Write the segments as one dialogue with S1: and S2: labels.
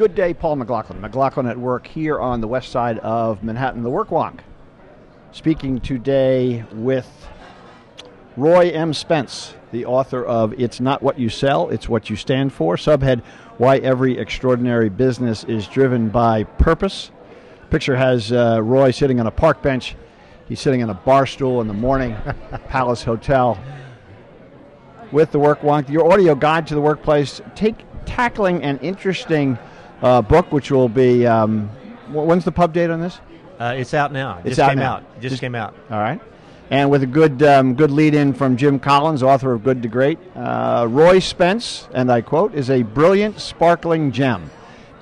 S1: Good day, Paul McLaughlin. McLaughlin at work here on the west side of Manhattan, the Work Wonk. Speaking today with Roy M. Spence, the author of It's Not What You Sell, It's What You Stand For. Subhead Why Every Extraordinary Business is Driven by Purpose. Picture has uh, Roy sitting on a park bench. He's sitting on a bar stool in the morning, Palace Hotel, with the Work Wonk, your audio guide to the workplace, take tackling an interesting uh, book, which will be. Um, when's the pub date on this?
S2: Uh, it's out now. It
S1: It's
S2: just
S1: out
S2: came
S1: now.
S2: out. Just,
S1: Just-
S2: came out.
S1: All right. And with a good um, good lead in from Jim Collins, author of Good to Great, uh, Roy Spence, and I quote, is a brilliant, sparkling gem,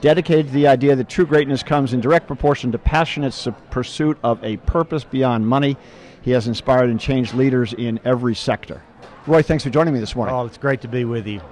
S1: dedicated to the idea that true greatness comes in direct proportion to passionate su- pursuit of a purpose beyond money. He has inspired and changed leaders in every sector. Roy, thanks for joining me this morning.
S2: Oh, it's great to be with you.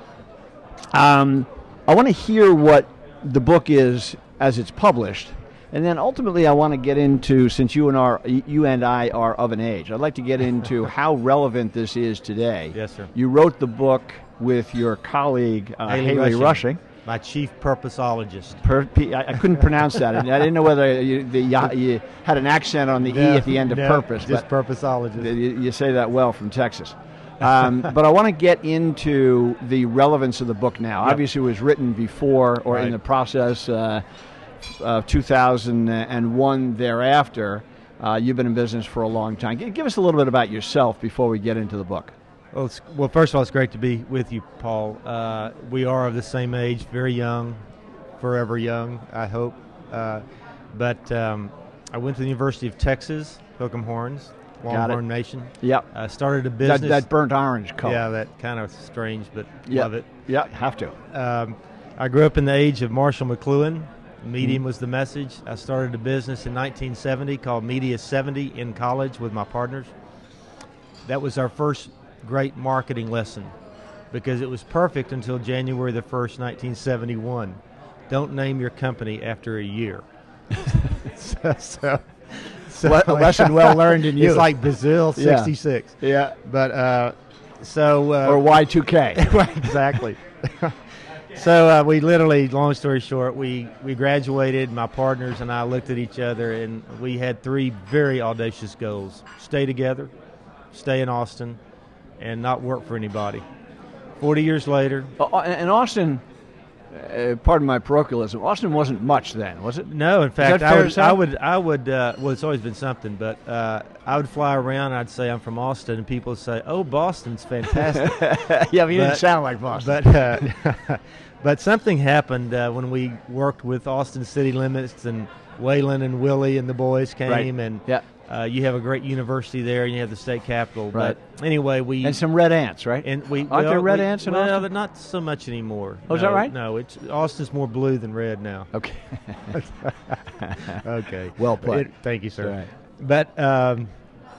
S1: Um, I want to hear what the book is as it's published, and then ultimately I want to get into since you and our you and I are of an age. I'd like to get into how relevant this is today.
S2: Yes, sir.
S1: You wrote the book with your colleague uh,
S2: Haley
S1: Haley,
S2: Rushing.
S1: Rushing.
S2: My chief purposeologist.
S1: Per, P, I, I couldn't pronounce that. I didn't know whether you, the, you, had an accent on the e at the end of
S2: No,
S1: purpose.
S2: Just
S1: but-
S2: purposeologist.
S1: you, you say that well from Texas. Um, but I want to get into the relevance of the book now.
S2: Yep.
S1: Obviously, it was written before or in the process uh, of 2001 thereafter. Uh, you've been in business for a long time. Give us a little bit about yourself before we get into the book.
S2: Well, it's, well, first of all, it's great to be with you, Paul. Uh, we are of the same age, very young, forever young, I hope. Uh, but um, I went to the University of Texas, Hook'em Horns. Longhorn Nation.
S1: Yep.
S2: I started a business.
S1: that burnt orange color.
S2: yeah, that kind of strange, but
S1: Yep.
S2: love it.
S1: Yeah, have to.
S2: Um, I grew up in the age of Marshall McLuhan. Medium
S1: Mm-hmm.
S2: was the message. I started a business in 1970 called Media 70 in college with my partners. That was our first great marketing lesson because it was perfect until January the 1st, 1971. Don't name your company after a year. so, so, so
S1: Le- a lesson well learned in youth.
S2: It's like Brazil 66.
S1: Yeah. yeah.
S2: But uh, so uh,
S1: Or Y2K.
S2: Exactly. so uh, we literally, long story short, we we graduated. My partners and I looked at each other, and we had three very audacious goals: stay together, stay in Austin, and not work for anybody. Forty years later,
S1: Uh, and Austin, uh, pardon my parochialism, Austin wasn't much then, was it?
S2: no. In fact, I would. I would, I would. Uh, well, it's always been something, but uh, I would fly around. I'd say I'm from Austin, and people would say, "Oh, Boston's fantastic."
S1: yeah, but you didn't sound like Boston.
S2: But uh, but something happened uh, when we worked with Austin City Limits and Waylon and Willie and the boys came
S1: Right.
S2: and
S1: Yeah.
S2: Uh, you have a great university there and you have the state capital.
S1: Right.
S2: But anyway, we
S1: and some red ants, right?
S2: and we
S1: Aren't
S2: well,
S1: there red
S2: we-
S1: ants in
S2: well,
S1: Austin?
S2: they're not so much anymore.
S1: Oh, is that
S2: No,
S1: right?
S2: No, it's Austin's more blue than red now.
S1: okay.
S2: okay.
S1: Well played.
S2: It- thank you, sir.
S1: Right.
S2: But um,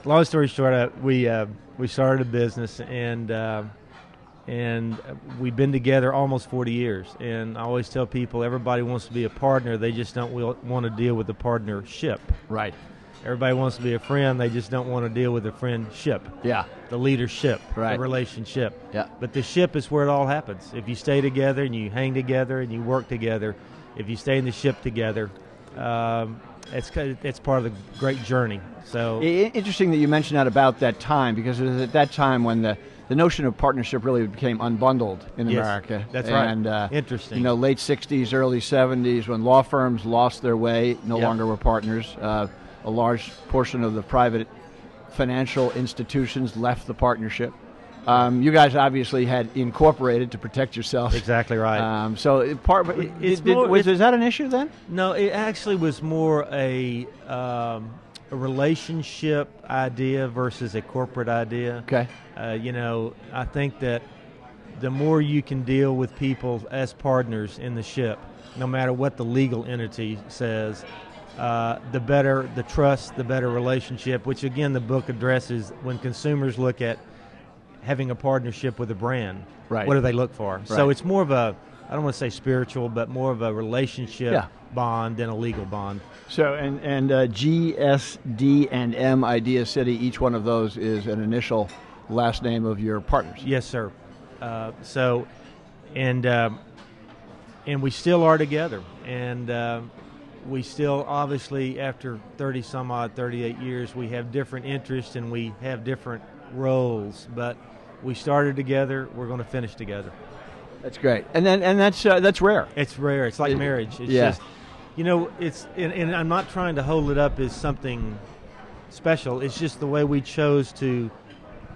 S2: long story short, uh, we uh, we started a business and uh, and we've been together almost 40 years. And I always tell people, everybody wants to be a partner. They just don't want to deal with the partnership.
S1: Right.
S2: Everybody wants to be a friend. They just don't want to deal with the friendship,
S1: Yeah.
S2: the leadership,
S1: Right.
S2: the relationship.
S1: Yeah.
S2: But the ship is where it all happens. If you stay together and you hang together and you work together, if you stay in the ship together, um, it's it's part of the great journey. So
S1: Interesting that you mentioned that about that time because it was at that time when the, the notion of partnership really became unbundled in
S2: Yes,
S1: America.
S2: that's right.
S1: And, uh,
S2: Interesting.
S1: You know, late 60s, early 70s, when law firms lost their way, no
S2: Yep.
S1: longer were partners. Uh, a large portion of the private financial institutions left the partnership. Um, you guys obviously had incorporated to protect yourself.
S2: exactly right.
S1: Um, so it part
S2: It-
S1: did-
S2: more-
S1: was, is that an issue then?
S2: No, it actually was more a, um, a relationship idea versus a corporate idea.
S1: Okay.
S2: Uh, you know, I think that the more you can deal with people as partners in the ship, no matter what the legal entity says, uh, the better the trust, the better relationship, which again the book addresses when consumers look at having a partnership with a brand.
S1: Right.
S2: What do they look for?
S1: Right.
S2: So it's more of a, I don't want to say spiritual, but more of a relationship
S1: Yeah.
S2: bond than a legal bond.
S1: So and and uh, G, S, D, and M Idea City. Each one of those is an initial last name of your partners.
S2: Yes, sir. Uh, so, and um, and we still are together. And uh, we still, obviously, after 30 some odd, 38 years, we have different interests and we have different roles. But we started together. We're going to finish together.
S1: That's great, and then and that's uh, that's rare.
S2: It's rare. It's like
S1: It-
S2: marriage. It's
S1: yeah.
S2: just, you know, it's and, and I'm not trying to hold it up as something special. It's just the way we chose to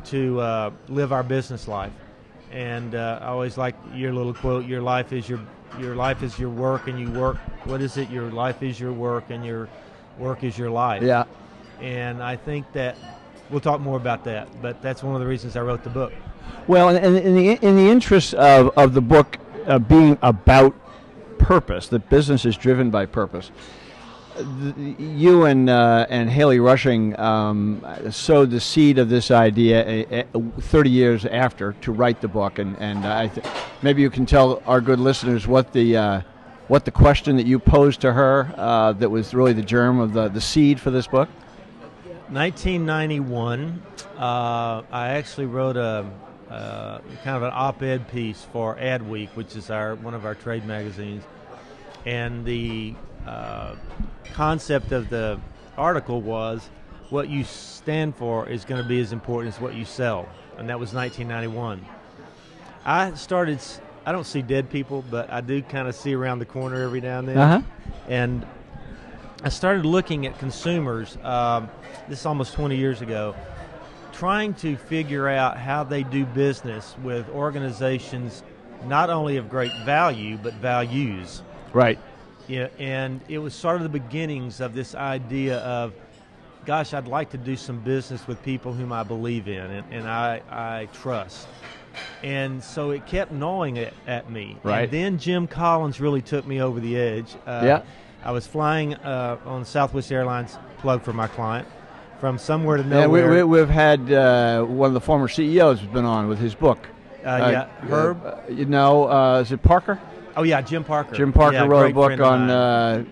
S2: to uh, live our business life. And uh, I always like your little quote: "Your life is your your life is your work, and you work. What is it? Your life is your work, and your work is your life."
S1: Yeah,
S2: And I think that we'll talk more about that. But that's one of the reasons I wrote the book.
S1: Well, and, and in the in the interest of, of the book uh, being about purpose, that business is driven by purpose. You and uh, and Haley Rushing um, sowed the seed of this idea uh, 30 years after to write the book, and and I th- maybe you can tell our good listeners what the uh, what the question that you posed to her uh, that was really the germ of the, the seed for this book.
S2: 1991, uh, I actually wrote a uh, kind of an op-ed piece for Adweek, which is our one of our trade magazines, and the uh, concept of the article was what you stand for is going to be as important as what you sell, and that was 1991. I started. I don't see dead people, but I do kind of see around the corner every now and then
S1: Uh-huh.
S2: and I started looking at consumers. Um, this is almost 20 years ago, trying to figure out how they do business with organizations not only of great value but values.
S1: Right.
S2: Yeah, and it was sort of the beginnings of this idea of, gosh, I'd like to do some business with people whom I believe in and, and I, I trust. And so it kept gnawing at, at me.
S1: Right.
S2: And then Jim Collins really took me over the edge. Uh,
S1: Yeah.
S2: I was flying uh, on Southwest Airlines, plug for my client, from somewhere to
S1: Yeah, we,
S2: nowhere.
S1: we, we've had uh, one of the former CEOs has been on with his book.
S2: Uh, yeah, Herb?
S1: uh, you know, uh, is it Parker?
S2: Oh, yeah, Jim Parker.
S1: Jim Parker
S2: Yeah,
S1: wrote a book on uh,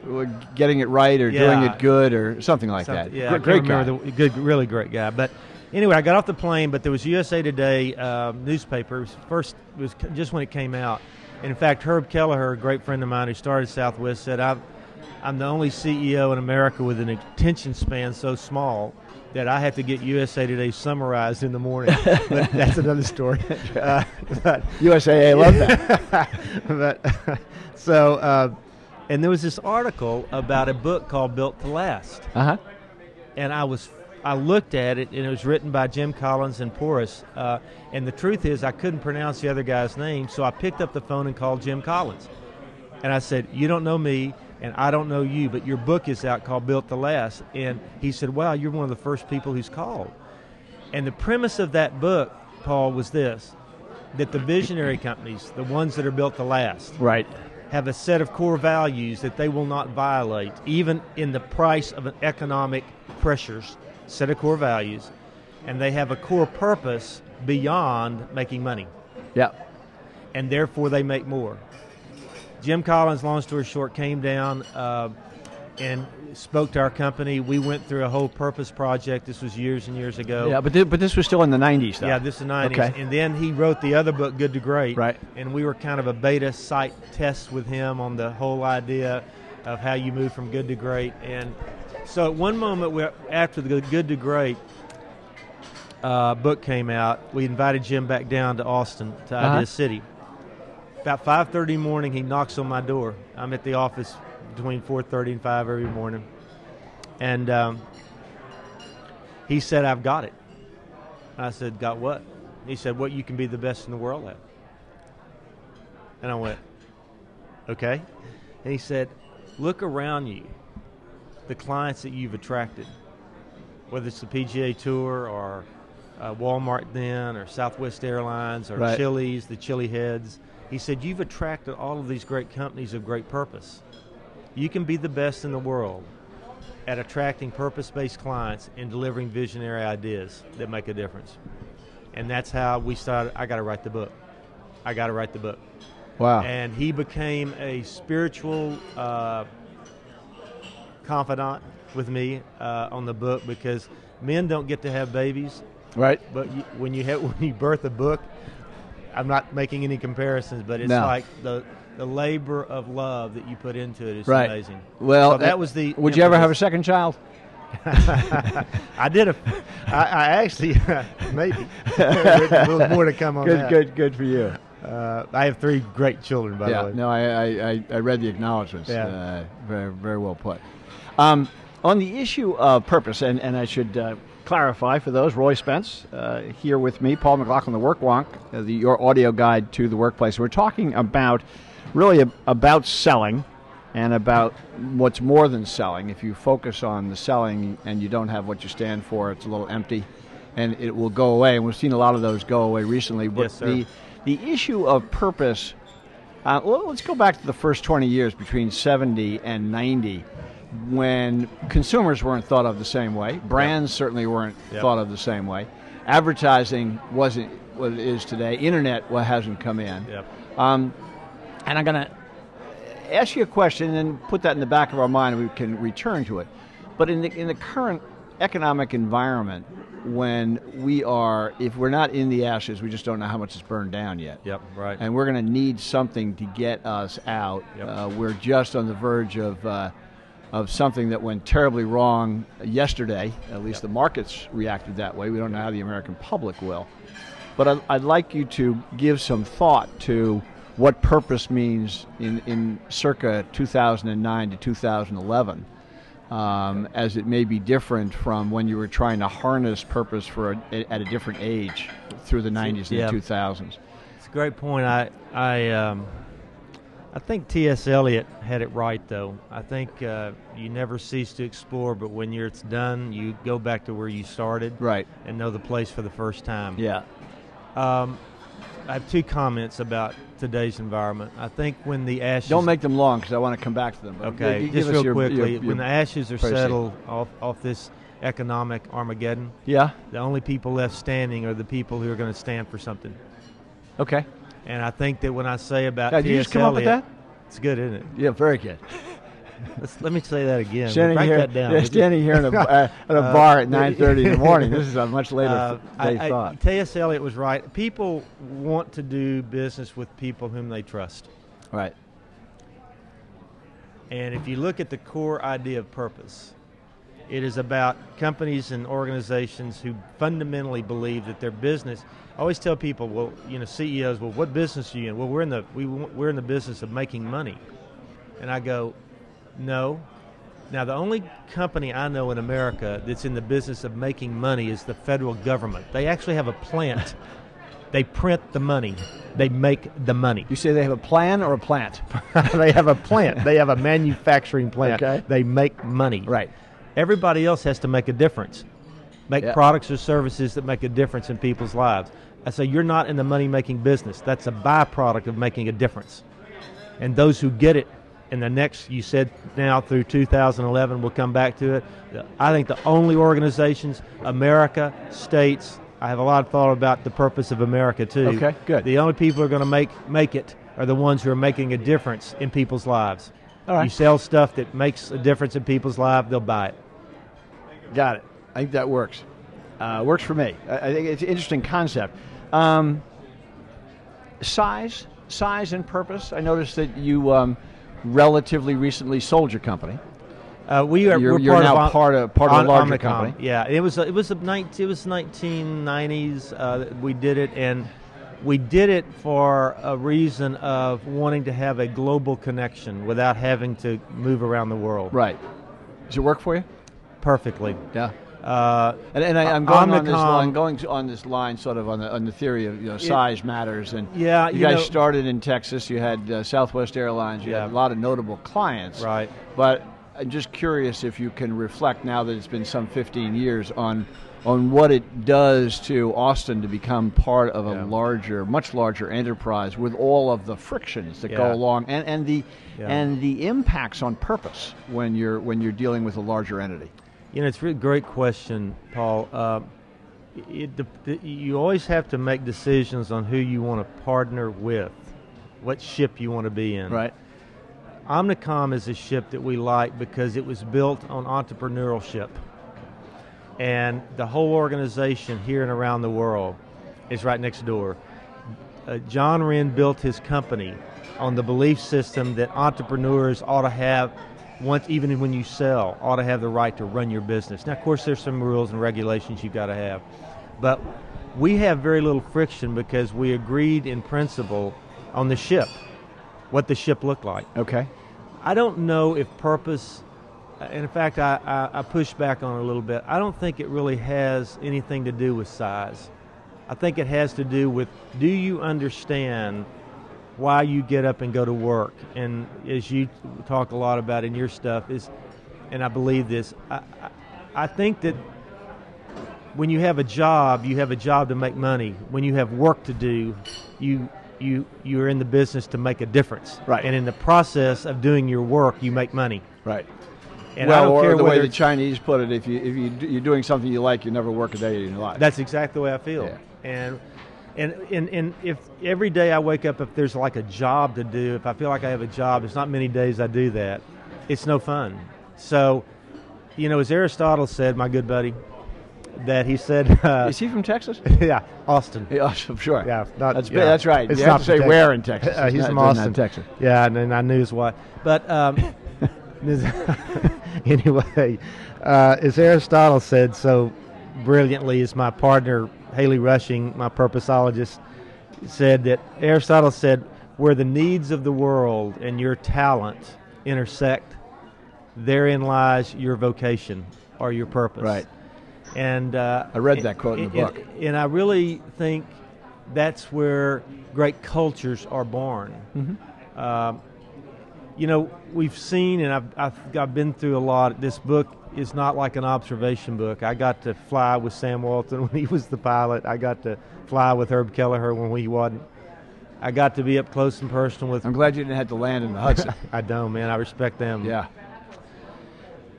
S1: getting it right or doing it good or something like
S2: Something-
S1: that.
S2: Yeah,
S1: Gr-
S2: I
S1: great guy.
S2: the good, really great guy. But anyway, I got off the plane, but there was USA Today um, newspaper. First it was just when it came out. And in fact, Herb Kelleher, a great friend of mine who started Southwest, said, "I'm I'm the only CEO in America with an attention span so small." That I have to get USA Today summarized in the morning, but that's another story. Uh, but
S1: USAA, love that.
S2: but so, uh, and there was this article about a book called Built to Last,
S1: uh huh.
S2: and I was I looked at it, and it was written by Jim Collins and Porras. Uh, and the truth is, I couldn't pronounce the other guy's name, so I picked up the phone and called Jim Collins, and I said, "You don't know me." And I don't know you, but your book is out called Built to Last. And he said, Wow, you're one of the first people who's called. And the premise of that book, Paul, was this that the visionary companies, the ones that are built to last,
S1: Right.
S2: have a set of core values that they will not violate, even in the price of an economic pressures, set of core values, and they have a core purpose beyond making money,
S1: Yeah.
S2: and therefore they make more. Jim Collins, long story short, came down uh, and spoke to our company. We went through a whole purpose project. This was years and years ago.
S1: Yeah, but thi- but this was still in the '90s, though.
S2: Yeah, this is the 90s.
S1: Okay.
S2: And then he wrote the other book, Good to Great.
S1: Right.
S2: And we were kind of a beta site test with him on the whole idea of how you move from good to great. And so at one moment, we after the Good to Great uh, book came out, we invited Jim back down to Austin, to
S1: Uh-huh.
S2: Idea City. About 5.30 morning, he knocks on my door. I'm at the office between 4.30 and 5 every morning. And um, he said, I've got it. I said, Got what? He said, What you can be the best in the world at. And I went, Okay. And he said, Look around you, the clients that you've attracted, whether it's the PGA Tour or uh, Walmart then or Southwest Airlines or
S1: Right.
S2: Chili's, the Chili Heads. He said, You've attracted all of these great companies of great purpose. You can be the best in the world at attracting purpose based clients and delivering visionary ideas that make a difference. And that's how we started. I got to write the book. I got to write the book.
S1: Wow.
S2: And he became a spiritual uh, confidant with me uh, on the book because men don't get to have babies,
S1: right.
S2: but you, when you have when you birth a book, I'm not making any comparisons, but it's
S1: No.
S2: like the the labor of love that you put into it is
S1: Right.
S2: amazing.
S1: Well,
S2: So that
S1: uh,
S2: was the.
S1: Would you ever have a second child?
S2: I did a. I, I actually maybe a little more to come on
S1: Good,
S2: that.
S1: good, good for you.
S2: Uh, I have three great children, by
S1: yeah,
S2: the way.
S1: no, I, I, I, I read the acknowledgments.
S2: Yeah.
S1: Uh, very, very well put. Um, on the issue of purpose, and, and I should uh, clarify for those, Roy Spence uh, here with me, Paul McLaughlin, the Work Wonk, uh, the, your audio guide to the workplace. We're talking about really ab- about selling and about what's more than selling. If you focus on the selling and you don't have what you stand for, it's a little empty and it will go away. And we've seen a lot of those go away recently. But
S2: Yes, sir.
S1: the, the issue of purpose uh, well, let's go back to the first 20 years between 70 and 90 when consumers weren't thought of the same way. Brands certainly weren't
S2: Yep.
S1: thought of the same way. Advertising wasn't what it is today. Internet hasn't come in.
S2: Yep.
S1: Um, and I'm going to ask you a question and put that in the back of our mind and we can return to it. But in the, in the current economic environment, when we are, if we're not in the ashes, we just don't know how much is burned down yet
S2: Yep. Right.
S1: and we're going to need something to get us out.
S2: Yep.
S1: Uh, we're just on the verge of uh, of something that went terribly wrong yesterday. At least the markets reacted that way. We don't know how the American public will. But I'd, I'd like you to give some thought to what purpose means in, in circa 2009 to 2011. Um, as it may be different from when you were trying to harness purpose for a, at a different age through the 90s and
S2: Yeah.
S1: the 2000s.
S2: It's a great point. I I um, I think T.S. Eliot had it right though. I think uh, you never cease to explore, but when you're it's done, you go back to where you started
S1: Right.
S2: and know the place for the first time.
S1: Yeah.
S2: Um, I have two comments about today's environment. I think when the ashes
S1: Don't make them long because I want to come back to them. But
S2: okay, just real
S1: your-
S2: quickly,
S1: your- your-
S2: when the ashes are
S1: proceed.
S2: settled off off this economic Armageddon,
S1: yeah.
S2: the only people left standing are the people who are going to stand for something.
S1: Okay.
S2: And I think that when I say about
S1: Yeah, did you just come up with that?
S2: it's good, isn't it?
S1: Yeah, very good.
S2: Let's, let me say that again.
S1: standing here,
S2: that down.
S1: yeah, standing here in a, uh, at a bar at 9:30 in the morning. This is a much later
S2: Uh,
S1: day
S2: I, I,
S1: thought.
S2: T.S. Eliot was right. People want to do business with people whom they trust.
S1: Right.
S2: And if you look at the core idea of purpose, it is about companies and organizations who fundamentally believe that their business. I always tell people, well, you know, CEOs, well, what business are you in? Well, we're in the we, we're in the business of making money. And I go, no. Now, the only company I know in America that's in the business of making money is the federal government. They actually have a plant. they print the money. They make the money.
S1: You say they have a plan or a plant?
S2: they have a plant. They have a manufacturing plant.
S1: Okay.
S2: They make money.
S1: Right.
S2: Everybody else has to make a difference. Make
S1: Yeah.
S2: products or services that make a difference in people's lives. I say you're not in the money making business. That's a byproduct of making a difference. And those who get it in the next, you said now through 2011, we'll come back to it. I think the only organizations, America, states, I have a lot of thought about the purpose of America too.
S1: Okay, good.
S2: The only people who are going to make make it are the ones who are making a difference in people's lives.
S1: All right.
S2: You sell stuff that makes a difference in people's lives, they'll buy it.
S1: Got it. I think that works. Uh, works for me. I, I think it's an interesting concept. Um, size, size, and purpose. I noticed that you um, relatively recently sold your company.
S2: Uh, we are
S1: You're-
S2: we're
S1: you're
S2: part
S1: now
S2: of
S1: part of- part of a larger
S2: Omnicom.
S1: company.
S2: Yeah, it was it was a 19, it was 1990s. Uh, we did it, and we did it for a reason of wanting to have a global connection without having to move around the world.
S1: Right. Does it work for you?
S2: Perfectly.
S1: Yeah.
S2: Uh,
S1: And, and I, I'm going on this line, going on this line, sort of on the on the theory of you know size matters, and
S2: Yeah,
S1: you,
S2: you
S1: guys
S2: know-
S1: started in Texas. You had uh, Southwest Airlines. You
S2: Yeah.
S1: had a lot of notable clients.
S2: Right.
S1: But I'm just curious if you can reflect now that it's been some 15 years on on what it does to Austin to become part of a
S2: Yeah.
S1: larger, much larger enterprise with all of the frictions that go along and, and the
S2: Yeah.
S1: and the impacts on purpose when you're when you're dealing with a larger entity.
S2: You know, it's a really great question, Paul. Uh, it, the, the, you always have to make decisions on who you want to partner with, what ship you want to be in.
S1: Right.
S2: Omnicom is a ship that we like because it was built on entrepreneurship. And the whole organization here and around the world is right next door. Uh, John Wren built his company on the belief system that entrepreneurs ought to have once even when you sell ought to have the right to run your business. Now of course there's some rules and regulations you've got to have. But we have very little friction because we agreed in principle on the ship, what the ship looked like.
S1: Okay.
S2: I don't know if purpose, and in fact, I, I, I push back on it a little bit. I don't think it really has anything to do with size. I think it has to do with do you understand why you get up and go to work? And as you talk a lot about in your stuff, is, and I believe this, I, I, think that when you have a job, you have a job to make money. When you have work to do, you you you're in the business to make a difference.
S1: Right.
S2: And in the process of doing your work, you make money.
S1: Right.
S2: And I
S1: well,
S2: don't
S1: or
S2: care
S1: the way the Chinese put it, if you if you you're doing something you like, you never work a day in your life.
S2: That's exactly the way I feel.
S1: Yeah.
S2: And, and and and if every day I wake up, if there's like a job to do, if I feel like I have a job, it's not many days I do that. It's no fun. So, you know, as Aristotle said, my good buddy, that he said, uh,
S1: Is he from Texas?
S2: yeah, Austin.
S1: Yeah, I'm sure.
S2: Yeah, not,
S1: that's
S2: yeah.
S1: that's right.
S2: It's
S1: you have
S2: not
S1: to say
S2: from
S1: where in Texas.
S2: Uh, he's
S1: not-
S2: from Austin,
S1: Texas.
S2: Yeah, and, and I knew his wife. But um, anyway, uh, as Aristotle said so brilliantly, as my partner Haley Rushing, my purposeologist, said that Aristotle said, where the needs of the world and your talent intersect, therein lies your vocation or your purpose.
S1: Right.
S2: And uh,
S1: I read that quote in the book.
S2: and I really think that's where great cultures are born.
S1: Mm-hmm.
S2: Um, you know, we've seen, and I've, I've, I've been through a lot. This book is not like an observation book. I got to fly with Sam Walton when he was the pilot. I got to fly with Herb Kelleher when he wasn't. I got to be up close and personal with.
S1: I'm glad you didn't have to land in the Hudson.
S2: I don't, man. I respect them.
S1: yeah.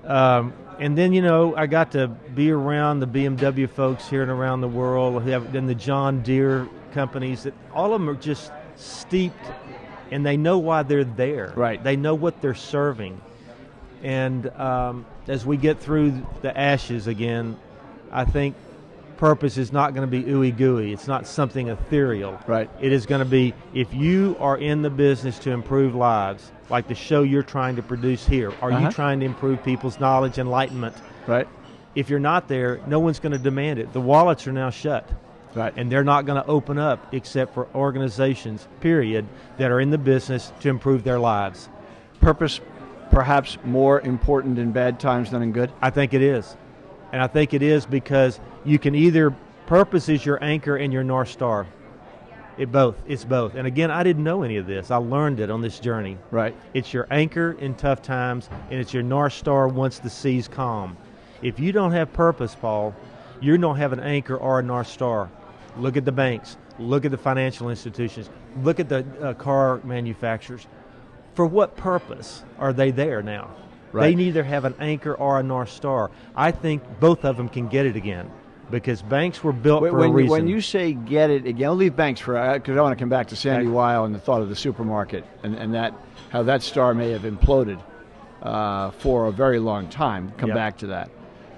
S2: Um, and then you know I got to be around the BMW folks here and around the world who have then the John Deere companies that all of them are just steeped and they know why they're there.
S1: Right.
S2: They know what they're serving. And um, as we get through the ashes again, I think purpose is not going to be ooey gooey. It's not something ethereal.
S1: Right.
S2: It is going to be if you are in the business to improve lives, like the show you're trying to produce here, are
S1: Uh-huh.
S2: you trying to improve people's knowledge, enlightenment?
S1: Right.
S2: If you're not there, no one's going to demand it. The wallets are now shut.
S1: Right.
S2: And they're not going to open up except for organizations, period, that are in the business to improve their lives.
S1: purpose, perhaps more important in bad times than in good.
S2: I think it is. And I think it is because you can either purpose is your anchor and your north star. It both. It's both. And again, I didn't know any of this. I learned it on this journey.
S1: Right.
S2: It's your anchor in tough times and it's your north star once the seas calm. If you don't have purpose, Paul, you don't have an anchor or a north star. Look at the banks. Look at the financial institutions. Look at the uh, car manufacturers. For what purpose are they there now? They neither have an anchor or a north star. I think both of them can get it again because banks were built
S1: When,
S2: for a
S1: when,
S2: reason.
S1: when you say get it again, I'll leave banks for because I want to come back to Sandy
S2: Okay.
S1: Weil and the thought of the supermarket and, and that how that star may have imploded uh, for a very long time. Come
S2: Yep.
S1: back to that.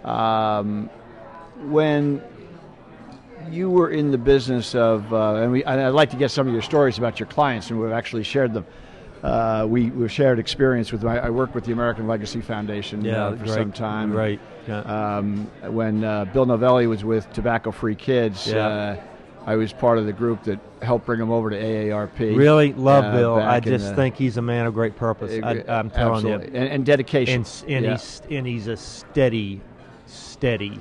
S1: Um, when you were in the business of, uh, and, we, and I'd like to get some of your stories about your clients, and we've actually shared them. Uh, we, we've shared experience with. I, I work with the American Legacy Foundation
S2: yeah,
S1: uh, for some time.
S2: Great. Yeah.
S1: Um, when uh, Bill Novelli was with Tobacco Free Kids,
S2: Yeah.
S1: uh, I was part of the group that helped bring him over to AARP.
S2: Really love
S1: uh,
S2: Bill. I just
S1: the-
S2: think he's a man of great purpose. I, I'm telling
S1: Absolutely.
S2: you.
S1: and, and dedication.
S2: And, and
S1: Yeah.
S2: he's and he's a steady, steady,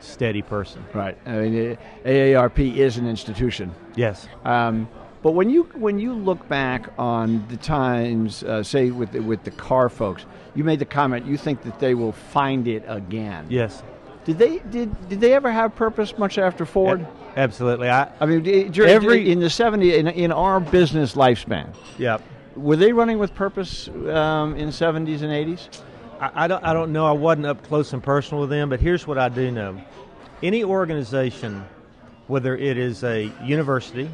S2: steady person.
S1: right. I mean, uh, AARP is an institution.
S2: Yes.
S1: Um, but when you when you look back on the times, uh, say with the, with the car folks, you made the comment you think that they will find it again.
S2: Yes.
S1: Did they did did they ever have purpose much after Ford?
S2: A- Absolutely. I.
S1: I mean, during,
S2: Every-
S1: in the 70s, in, in our business lifespan,
S2: Yeah.
S1: were they running with purpose um, in 70s and 80s?
S2: I, I don't. I don't know. I wasn't up close and personal with them, but here's what I do know: any organization, whether it is a university,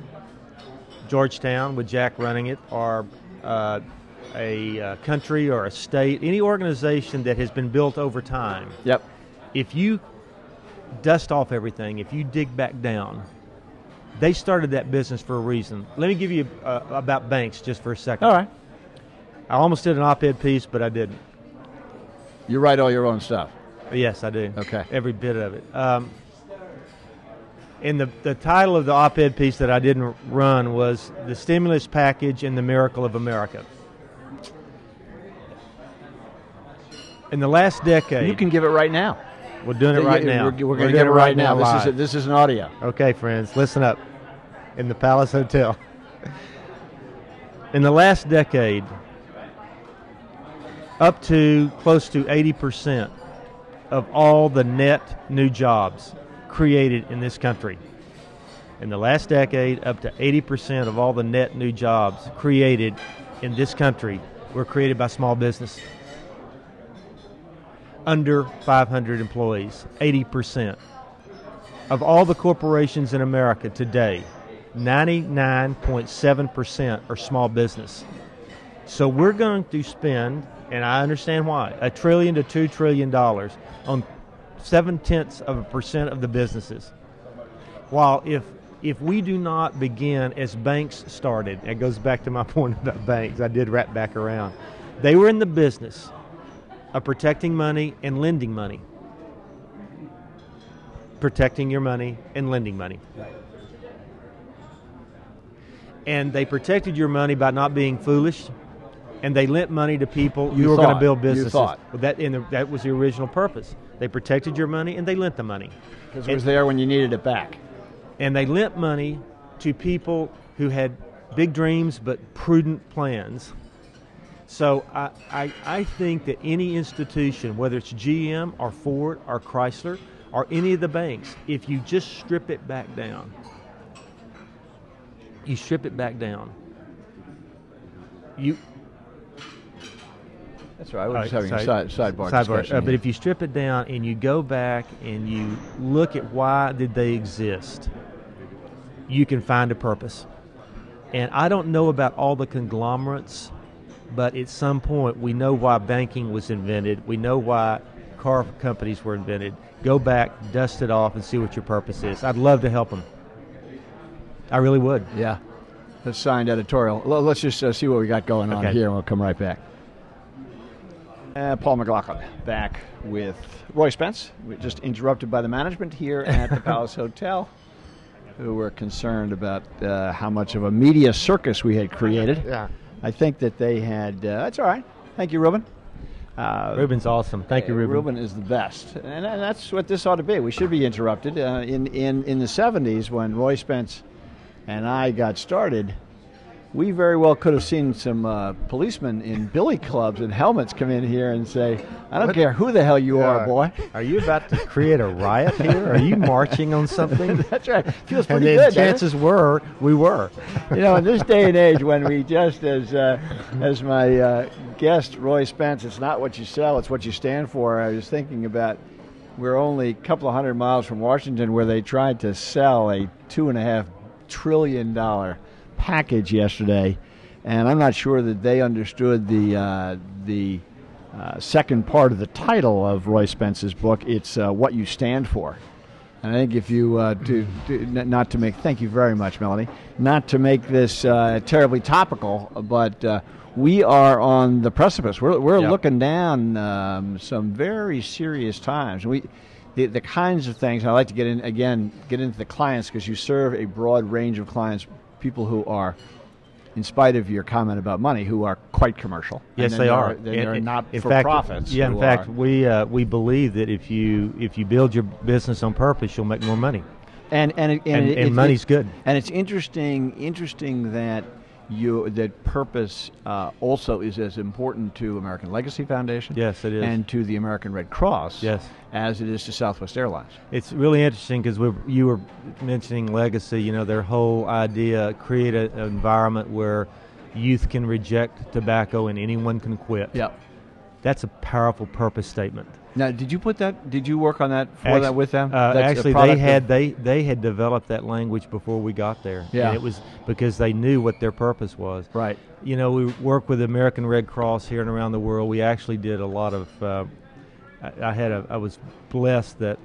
S2: Georgetown with Jack running it, or uh, a uh, country or a state, any organization that has been built over time,
S1: Yep.
S2: if you dust off everything, if you dig back down, They started that business for a reason. Let me give you uh, about banks just for a second.
S1: All right.
S2: I almost did an op-ed piece, but I didn't.
S1: You write all your own stuff.
S2: Yes, I do.
S1: Okay.
S2: Every bit of it. Um, and the, the title of the op ed piece that I didn't run was The Stimulus Package and the Miracle of America. In the last decade,
S1: You can give it right now.
S2: we're doing it right now.
S1: We're, we're going to get it right now. This
S2: live.
S1: is this is an audio.
S2: Okay, friends, listen up. In the Palace Hotel. In the last decade, up to close to 80% of all the net new jobs created in this country. In the last decade, up to 80% of all the net new jobs created in this country were created by small business. Under 500 employees, 80% of all the corporations in America today, 99.7% are small business. So we're going to spend, and I understand why, a trillion to two trillion dollars on seven tenths of a percent of the businesses. While if if we do not begin as banks started, it goes back to my point about banks. I did wrap back around. They were in the business of protecting money and lending money protecting your money and lending money. And they protected your money by not being foolish, and they lent money to people
S1: You
S2: who were going to build businesses.
S1: thought.
S2: Well, that the, that was the original purpose. They protected your money and they lent the money,
S1: Because it was there when you needed it back.
S2: and they lent money to people who had big dreams but prudent plans. So I, I, I think that any institution, whether it's GM or Ford or Chrysler or any of the banks, if you just strip it back down, you strip it back down. You
S1: That's right. I was
S2: All
S1: just having a
S2: sorry.
S1: side, sidebar,
S2: sidebar.
S1: discussion.
S2: Uh, but if you strip it down and you go back and you look at why did they exist, you can find a purpose. And I don't know about all the conglomerates, but at some point we know why banking was invented. We know why car companies were invented. Go back, dust it off, and see what your purpose is. I'd love to help them. I really would.
S1: yeah, the signed editorial. Let's just uh, see what we got going on here, and we'll come right back. Uh, Paul McLaughlin back with Roy Spence. We just interrupted by the management here at the Palace Hotel, who were concerned about uh, how much of a media circus we had created.
S2: Yeah.
S1: I think that they had. Uh, that's all right. Thank you, Ruben. Uh,
S2: Ruben's awesome. Thank you,
S1: Uh,
S2: Ruben.
S1: Ruben is the best, and, and that's what this ought to be. We should be interrupted. Uh, in in in the '70s, when Roy Spence and I got started, we very well could have seen some uh, policemen in billy clubs and helmets come in here and say, "I don't
S2: What?
S1: care who the hell you are, boy."
S2: Are you about to create a riot here? Are you marching on something?
S1: That's right. Feels pretty
S2: then
S1: good.
S2: chances were we were.
S1: you know, in this day and age, when we just, as uh, as my uh, guest Roy Spence, it's not what you sell, it's what you stand for. I was thinking about we're only a couple of hundred miles from Washington, where they tried to sell a two and a half trillion dollar package yesterday, and I'm not sure that they understood the uh, the uh, second part of the title of Roy Spence's book. It's uh, what you stand for. And I think if you uh, to, to not to make thank you very much, Melanie, not to make this uh, terribly topical, but uh, we are on the precipice. We're we're
S2: Yep.
S1: looking down um, some very serious times. We the, the kinds of things. I like to get in again, get into the clients because you serve a broad range of clients, people who are. In spite of your comment about money, who are quite commercial.
S2: Yes, they are. And-
S1: they're
S2: and-
S1: not
S2: in
S1: for
S2: fact,
S1: profits.
S2: Yeah, in fact,
S1: are-
S2: we uh, we believe that if you if you build your business on purpose, you'll make more money,
S1: and and it,
S2: and,
S1: it-
S2: and
S1: it-
S2: money's good.
S1: And it's interesting, interesting that you that purpose uh, also is as important to American Legacy Foundation.
S2: Yes, it is.
S1: and to the American Red Cross.
S2: Yes.
S1: as it is to Southwest Airlines.
S2: It's really interesting because you were mentioning legacy. You know, their whole idea create a- an environment where youth can reject tobacco and anyone can quit.
S1: Yep.
S2: That's a powerful purpose statement.
S1: Now, did you put that? Did you work on that for
S2: Actu-
S1: that with them?
S2: Uh, actually, they had
S1: of-
S2: they they had developed that language before we got there.
S1: Yeah.
S2: and it was because they knew what their purpose was.
S1: right.
S2: You know, we work with the American Red Cross here and around the world. We actually did a lot of. Uh, I, I had a. I was blessed that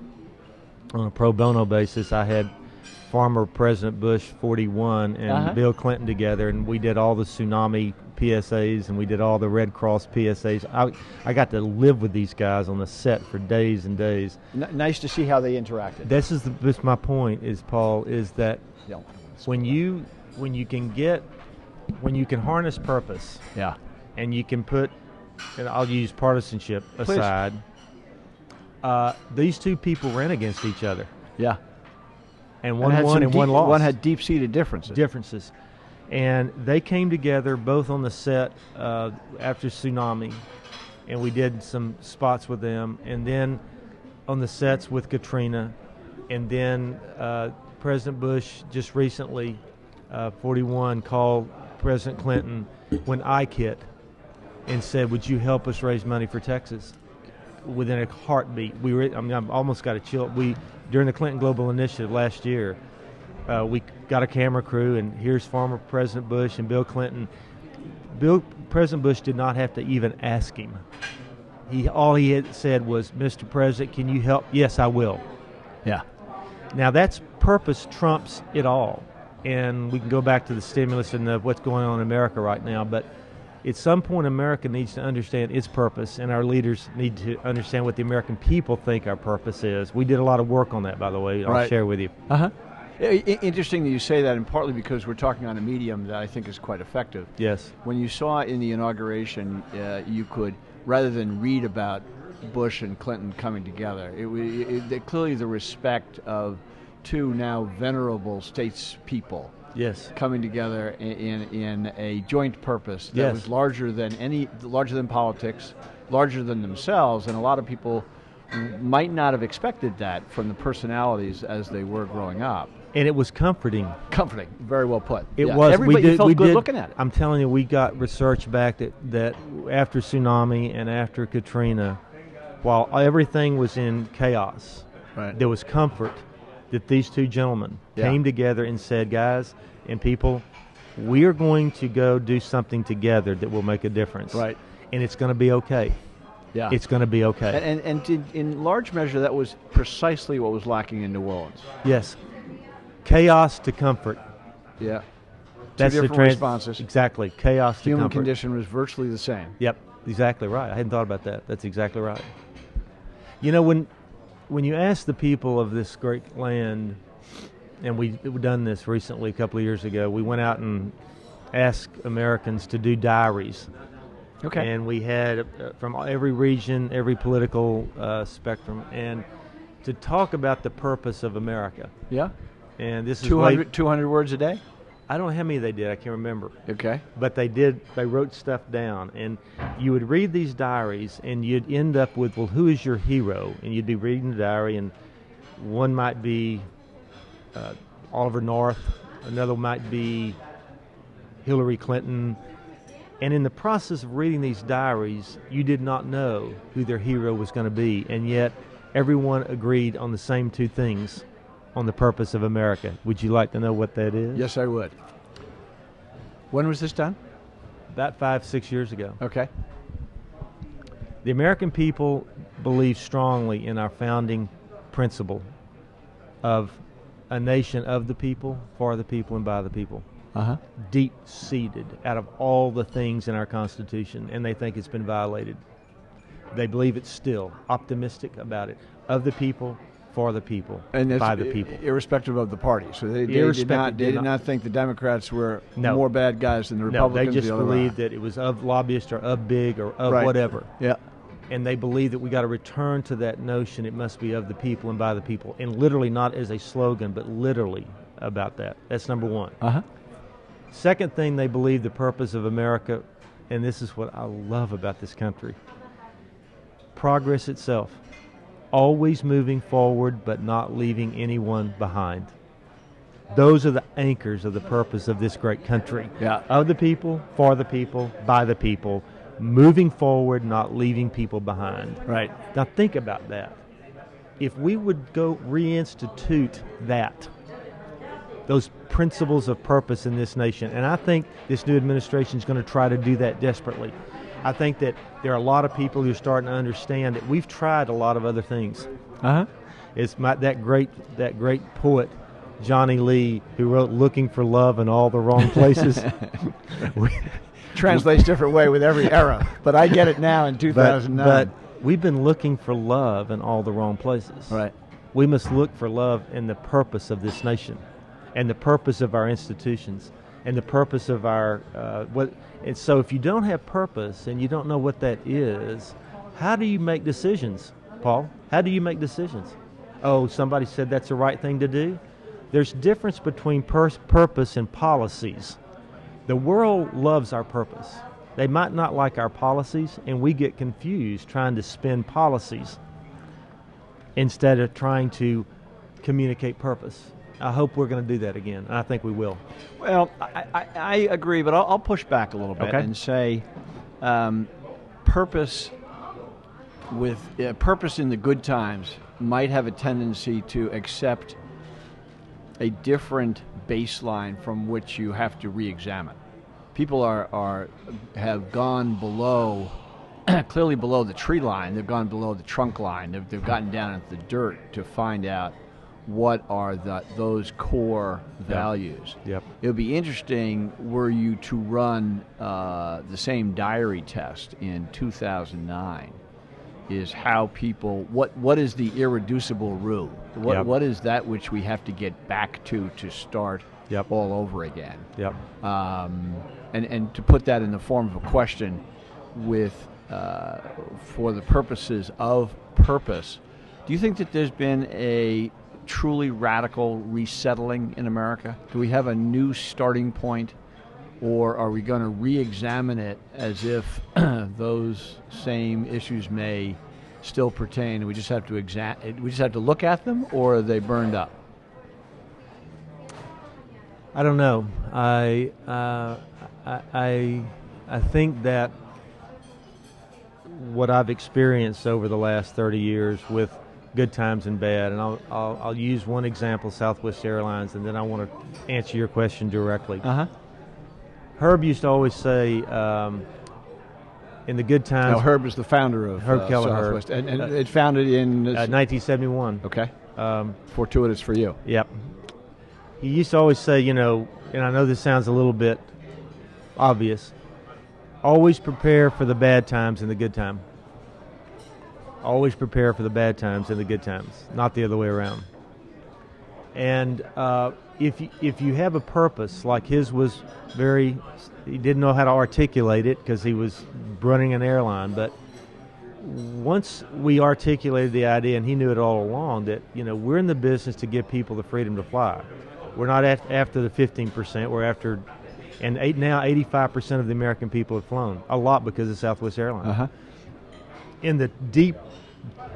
S2: on a pro bono basis, I had former President Bush 41 and
S1: Uh-huh.
S2: Bill Clinton together, and we did all the tsunami PSAs and we did all the Red Cross PSAs. I, I got to live with these guys on the set for days and days.
S1: N- nice to see how they interacted.
S2: This is the, this my point is Paul is that
S1: Yeah.
S2: when you when you can get when you can harness purpose
S1: yeah.
S2: and you can put and I'll use partisanship aside. Uh, these two people ran against each other,
S1: Yeah.
S2: and one
S1: had
S2: won and
S1: deep-
S2: one lost.
S1: One had deep-seated differences.
S2: differences, and they came together both on the set uh, after tsunami, and we did some spots with them, and then on the sets with Katrina, and then uh, President Bush just recently, uh, 41, called President Clinton when Ike hit, and said, "Would you help us raise money for Texas?" Within a heartbeat, we were. I mean, I've almost got a chill. We during the Clinton Global Initiative last year, uh, we got a camera crew, and here's former President Bush and Bill Clinton. Bill President Bush did not have to even ask him. He all he had said was, "Mr. President, can you help?" Yes, I will.
S1: Yeah.
S2: Now that's purpose trumps it all, and we can go back to the stimulus and the, what's going on in America right now. But at some point, America needs to understand its purpose, and our leaders need to understand what the American people think our purpose is. We did a lot of work on that, by the way. I'll
S1: Right.
S2: share with you.
S1: Uh-huh. I- I- interesting that you say that, and partly because we're talking on a medium that I think is quite effective.
S2: Yes.
S1: When you saw in the inauguration, uh, you could, rather than read about Bush and Clinton coming together, it, it, it, clearly the respect of two now venerable statespeople
S2: Yes.
S1: coming together in, in, in a joint purpose that
S2: Yes.
S1: was larger than any, larger than politics, larger than themselves, and a lot of people might not have expected that from the personalities as they were growing up.
S2: And it was comforting.
S1: Comforting, very well put.
S2: It
S1: Yeah.
S2: was.
S1: Everybody
S2: we did.
S1: felt
S2: we
S1: good
S2: did,
S1: looking at it.
S2: I'm telling you, we got research back that that after tsunami and after Katrina, while everything was in chaos,
S1: Right.
S2: there was comfort that these two gentlemen
S1: Yeah.
S2: came together and said, "Guys and people, we are going to go do something together that will make a difference,
S1: Right.
S2: And it's going to be okay.
S1: Yeah.
S2: It's going to be okay.
S1: and and, and did, in large measure, that was precisely what was lacking in New Orleans.
S2: yes, chaos to comfort.
S1: Yeah.
S2: That's
S1: Two
S2: the
S1: different
S2: trans-
S1: responses.
S2: Exactly, chaos to
S1: Human
S2: comfort.
S1: condition was virtually the same.
S2: Yep, exactly right. I hadn't thought about that. That's exactly right. You know, when when you ask the people of this great land, and we, we've done this recently a couple of years ago, we went out and asked Americans to do diaries.
S1: Okay.
S2: And we had uh, from every region, every political uh, spectrum, and to talk about the purpose of America.
S1: yeah.
S2: And this is way-
S1: 200, 200 words a day.
S2: I don't know how many they did. I can't remember
S1: Okay.
S2: but they did they wrote stuff down and you would read these diaries and you'd end up with well who is your hero and you'd be reading the diary and one might be uh, oliver north another might be hillary clinton and in the process of reading these diaries you did not know who their hero was going to be and yet everyone agreed on the same two things on the purpose of america would you like to know what that is
S1: Yes, I would. When was this done?
S2: about five six years ago
S1: Okay.
S2: The American people believe strongly in our founding principle of a nation of the people, for the people, and by the people.
S1: Uh huh.
S2: Deep seated out of all the things in our Constitution, and they think it's been violated. They believe it's still optimistic about it. Of the people, for the people,
S1: And
S2: by the people.
S1: irrespective of the party. So they, they did not. They
S2: did not-
S1: not think the Democrats were
S2: No.
S1: more bad guys than the Republicans.
S2: no, they just
S1: the
S2: believed that it was of lobbyists or of big or of
S1: Right.
S2: whatever.
S1: Yeah.
S2: and they believe that we got to return to that notion it must be of the people and by the people and literally not as a slogan but literally about that that's number one
S1: Uh huh.
S2: second thing they believe the purpose of america and this is what i love about this country progress itself always moving forward but not leaving anyone behind those are the anchors of the purpose of this great country
S1: Yeah.
S2: of the people for the people by the people moving forward not leaving people behind
S1: Right.
S2: now think about that. If we would go reinstitute that, those principles of purpose in this nation, and I think this new administration is going to try to do that desperately. I think that there are a lot of people who are starting to understand that we've tried a lot of other things.
S1: Uh huh.
S2: It's my, that great that great poet Johnny Lee, who wrote "Looking for Love in All the Wrong Places."
S1: Translates different way with every era, but I get it now in 2009.
S2: But, but we've been looking for love in all the wrong places.
S1: right.
S2: We must look for love in the purpose of this nation, and the purpose of our institutions, and the purpose of our uh, what. And so, if you don't have purpose and you don't know what that is, how do you make decisions, Paul? How do you make decisions? Oh, somebody said that's the right thing to do. There's difference between pers- purpose and policies. The world loves our purpose. They might not like our policies, and we get confused trying to spin policies instead of trying to communicate purpose. I hope we're going to do that again, and I think we will.
S1: Well, I, I, I agree, but I'll, I'll, push back a little bit
S2: okay.
S1: and say um, purpose with uh, purpose in the good times might have a tendency to accept a different baseline from which you have to re-examine. People are, are have gone below, clearly below the tree line. They've gone below the trunk line. They've, they've gotten down into the dirt to find out what are the, those core values.
S2: Yep.
S1: It would be interesting were you to run uh, the same diary test in 2009 is how people what what is the irreducible rule? What
S2: Yep.
S1: what is that which we have to get back to to start
S2: Yep.
S1: all over again?
S2: Yep.
S1: Um, and and to put that in the form of a question, with uh, for the purposes of purpose, do you think that there's been a truly radical resettling in America? Do we have a new starting point? Or are we going to re examine it as if those same issues may still pertain we just have to exa- we just have to look at them or are they burned up?
S2: I don't know. I uh, I I think that what I've experienced over the last 30 years with good times and bad, and I'll, I'll, I'll use one example, Southwest Airlines, and then I want to answer your question directly.
S1: Uh huh.
S2: Herb used to always say, um, in the good times,
S1: Now, Herb is the founder of
S2: Herb
S1: uh,
S2: Kelleher.
S1: Southwest, and, and
S2: Uh,
S1: it founded in
S2: uh, 1971.
S1: okay,
S2: Um,
S1: fortuitous for you.
S2: Yep. He used to always say, you know, and I know this sounds a little bit obvious. Always prepare for the bad times and the good time. Always prepare for the bad times and the good times, not the other way around. And uh, if you, if you have a purpose, like his was very, he didn't know how to articulate it because he was running an airline, but once we articulated the idea, and he knew it all along, that you know we're in the business to give people the freedom to fly. We're not after the 15 percent. We're after, and eight, now 85 percent of the American people have flown. A lot because of Southwest Airlines.
S1: Uh huh.
S2: In the deep,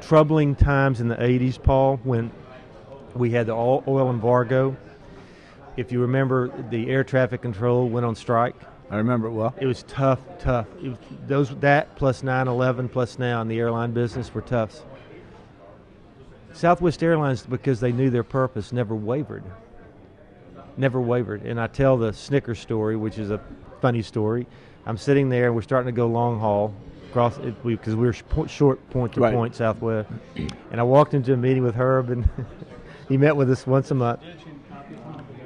S2: troubling times in the 80s, Paul, when we had the oil, embargo. If you remember, the air traffic control went on strike.
S1: I remember it well.
S2: It was tough, tough. It was, those that plus 9/11 plus now in the airline business were tough. Southwest Airlines, because they knew their purpose, never wavered. Never wavered. And I tell the Snickers story, which is a funny story. I'm sitting there, and we're starting to go long haul across because we, we were po- short point to
S1: Right.
S2: point Southwest. And I walked into a meeting with Herb, and he met with us once a month.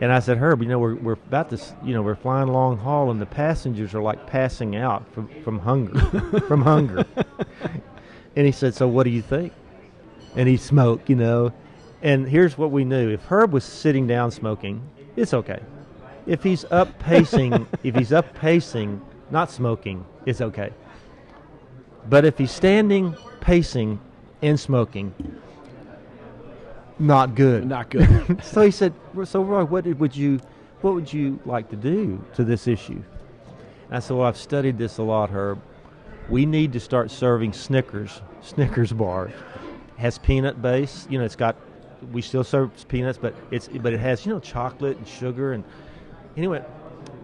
S2: And I said, Herb, you know, we're, we're about to, you know, we're flying long haul, and the passengers are like passing out from, from hunger, from hunger. And he said, so what do you think? And he smoked, you know. And here's what we knew: if Herb was sitting down smoking, it's okay. If he's up pacing, if he's up pacing, not smoking, it's okay. But if he's standing, pacing, and smoking, not good.
S1: Not good.
S2: So he said, "So Roy, what did, would you, what would you like to do to this issue?" And I said, "Well, I've studied this a lot, Herb. We need to start serving Snickers, Snickers bar. Has peanut base. You know, it's got. We still serve peanuts, but it's but it has you know chocolate and sugar and. And he went,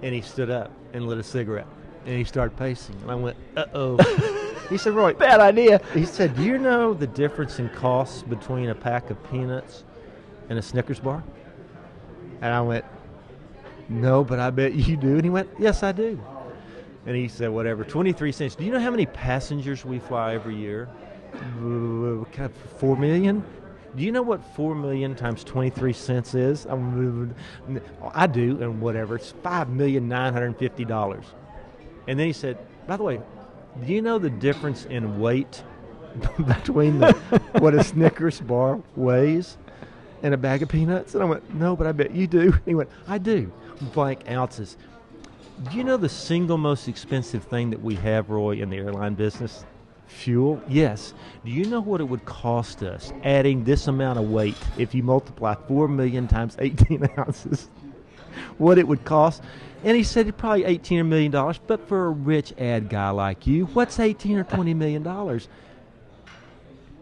S2: and he stood up and lit a cigarette, and he started pacing. And I went, "Uh oh." he said, "Roy,
S1: Bad idea.
S2: he said, "Do you know the difference in costs between a pack of peanuts and a Snickers bar?" And I went, "No, but I bet you do." And he went, "Yes, I do." And he said, "Whatever, twenty-three cents. Do you know how many passengers we fly every year? Four million. Do you know what four million times twenty three cents is? I do, and whatever. It's five million nine hundred fifty dollars. And then he said, "By the way, do you know the difference in weight between the, what a Snickers bar weighs and a bag of peanuts?" And I went, "No, but I bet you do." He went, "I do." Blank ounces. Do you know the single most expensive thing that we have, Roy, in the airline business? Fuel? Yes. Do you know what it would cost us adding this amount of weight if you multiply 4 million times 18 ounces? what it would cost? And he said probably 18 or million dollars, but for a rich ad guy like you, what's 18 or 20 million dollars?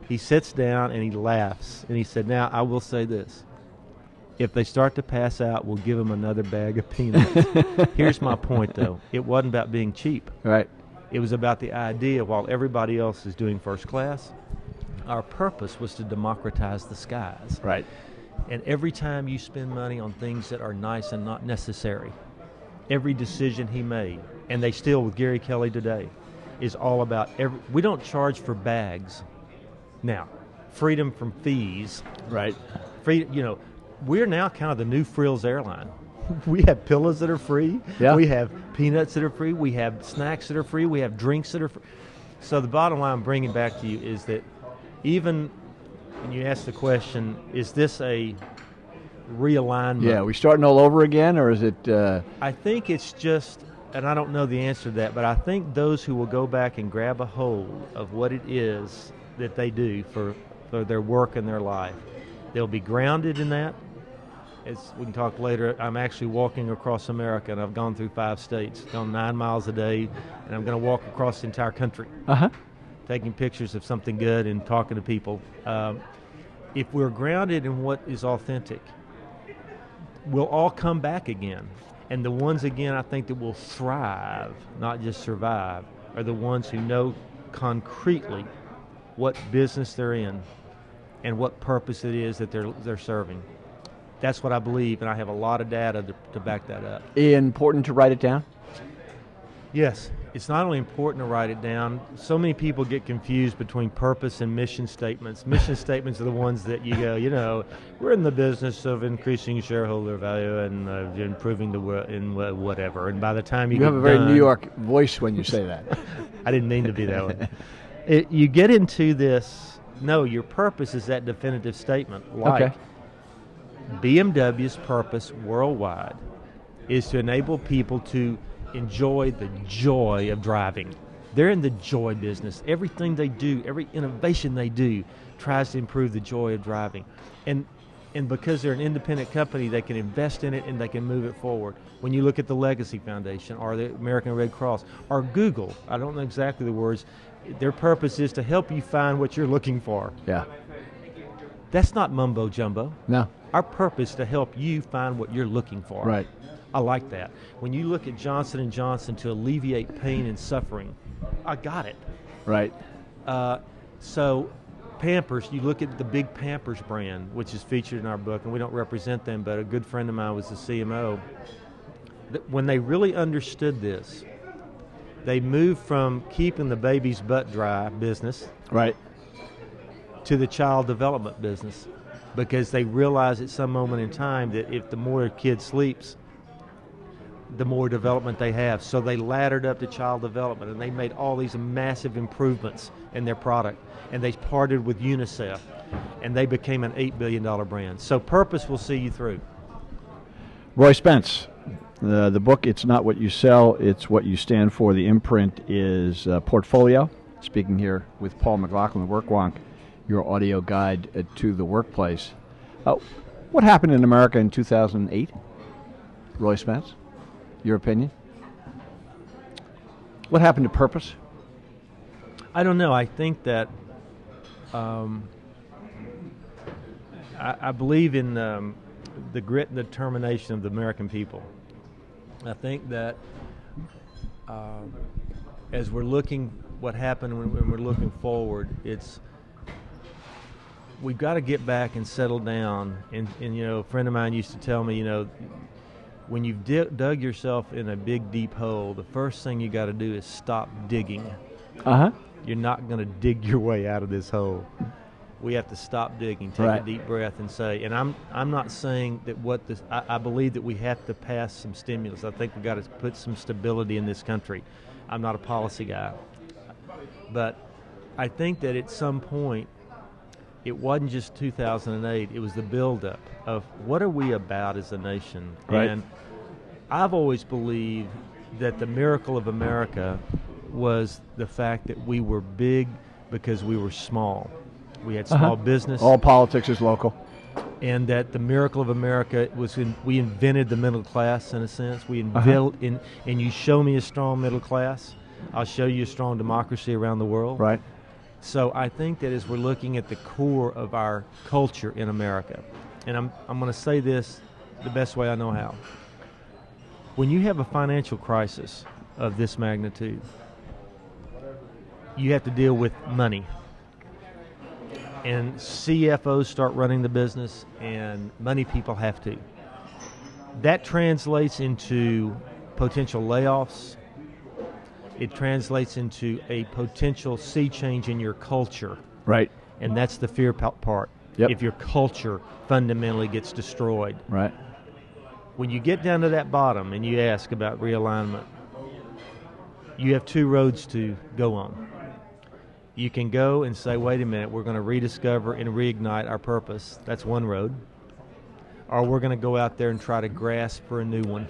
S2: He sits down and he laughs and he said, Now I will say this. If they start to pass out, we'll give them another bag of peanuts. Here's my point, though. It wasn't about being cheap.
S1: Right.
S2: It was about the idea while everybody else is doing first class, our purpose was to democratize the skies.
S1: Right.
S2: And every time you spend money on things that are nice and not necessary, every decision he made, and they still with Gary Kelly today, is all about every. We don't charge for bags. Now, freedom from fees.
S1: Right.
S2: Free, you know, we're now kind of the new Frills airline. We have pillows that are free.
S1: Yeah.
S2: We have peanuts that are free. We have snacks that are free. We have drinks that are free. So the bottom line I'm bringing back to you is that even when you ask the question, is this a realignment?
S1: Yeah. We starting all over again, or is it? Uh,
S2: I think it's just, and I don't know the answer to that, but I think those who will go back and grab a hold of what it is that they do for, for their work and their life, they'll be grounded in that. As we can talk later, I'm actually walking across America, and I've gone through five states, gone nine miles a day, and I'm going to walk across the entire country
S1: uh huh.
S2: taking pictures of something good and talking to people. Um, if we're grounded in what is authentic, we'll all come back again. And the ones, again, I think that will thrive, not just survive, are the ones who know concretely what business they're in and what purpose it is that they're, they're serving. That's what I believe, and I have a lot of data to, to back that up.
S1: Important to write it down.
S2: Yes, it's not only important to write it down. So many people get confused between purpose and mission statements. Mission statements are the ones that you go, you know, we're in the business of increasing shareholder value and uh, improving the world in whatever. And by the time you,
S1: You have a very
S2: done-
S1: New York voice when you say that.
S2: I didn't mean to be that way. It, you get into this. No, your purpose is that definitive statement. Like
S1: Okay.
S2: BMW's purpose worldwide is to enable people to enjoy the joy of driving. They're in the joy business. Everything they do, every innovation they do, tries to improve the joy of driving. And and because they're an independent company, they can invest in it and they can move it forward. When you look at the Legacy Foundation or the American Red Cross or Google, I don't know exactly the words, their purpose is to help you find what you're looking for.
S1: yeah.
S2: That's not mumbo jumbo.
S1: No.
S2: Our purpose is to help you find what you're looking for.
S1: Right.
S2: I like that. When you look at Johnson and Johnson to alleviate pain and suffering, I got it.
S1: Right.
S2: Uh, so, Pampers, you look at the big Pampers brand, which is featured in our book, and we don't represent them, but a good friend of mine was the CMO. When they really understood this, they moved from keeping the baby's butt dry business
S1: Right.
S2: to the child development business because they realized at some moment in time that if the more a kid sleeps, the more development they have. So they laddered up to child development and they made all these massive improvements in their product. And they partnered with UNICEF and they became an $8 billion brand. So purpose will see you through.
S1: Roy Spence. Uh, the book, It's Not What You Sell, It's What You Stand For. The imprint is uh, Portfolio. Speaking here with Paul McLaughlin, the Workwonk, your audio guide uh, to the workplace. Uh, what happened in America in 2008? Roy Spence, your opinion? What happened to purpose?
S2: I don't know. I think that um, I, I believe in um, the grit and determination of the American people. I think that um, as we're looking what happened when, when we're looking forward, it's we've got to get back and settle down. And, and you know, a friend of mine used to tell me, you know, when you've di- dug yourself in a big deep hole, the first thing you got to do is stop digging
S1: Uh huh.
S2: you're not going to dig your way out of this hole. we have to stop digging, take
S1: Right.
S2: a deep breath, and say. And I'm I'm not saying that what this. I, I believe that we have to pass some stimulus. I think we've got to put some stability in this country. I'm not a policy guy, but I think that at some point, it wasn't just 2008. It was the buildup of what are we about as a nation,
S1: Right.
S2: and I've always believed that the miracle of America was the fact that we were big because we were small. We had small
S1: Uh-huh.
S2: business,
S1: All politics is local.
S2: and that the miracle of America was in, we invented the middle class in a sense. We
S1: Uh-huh.
S2: invented, in, and you show me a strong middle class, I'll show you a strong democracy around the world.
S1: Right.
S2: So I think that as we're looking at the core of our culture in America, and I'm, I'm going to say this the best way I know how. When you have a financial crisis of this magnitude, you have to deal with money. And CFOs start running the business, and money people have to. That translates into potential layoffs, it translates into a potential sea change in your culture,
S1: Right.
S2: and that's the fear part.
S1: Yep.
S2: If your culture fundamentally gets destroyed,
S1: Right.
S2: when you get down to that bottom and you ask about realignment, you have two roads to go on. You can go and say, wait a minute, we're going to rediscover and reignite our purpose. That's one road. Or we're going to go out there and try to grasp for a new one.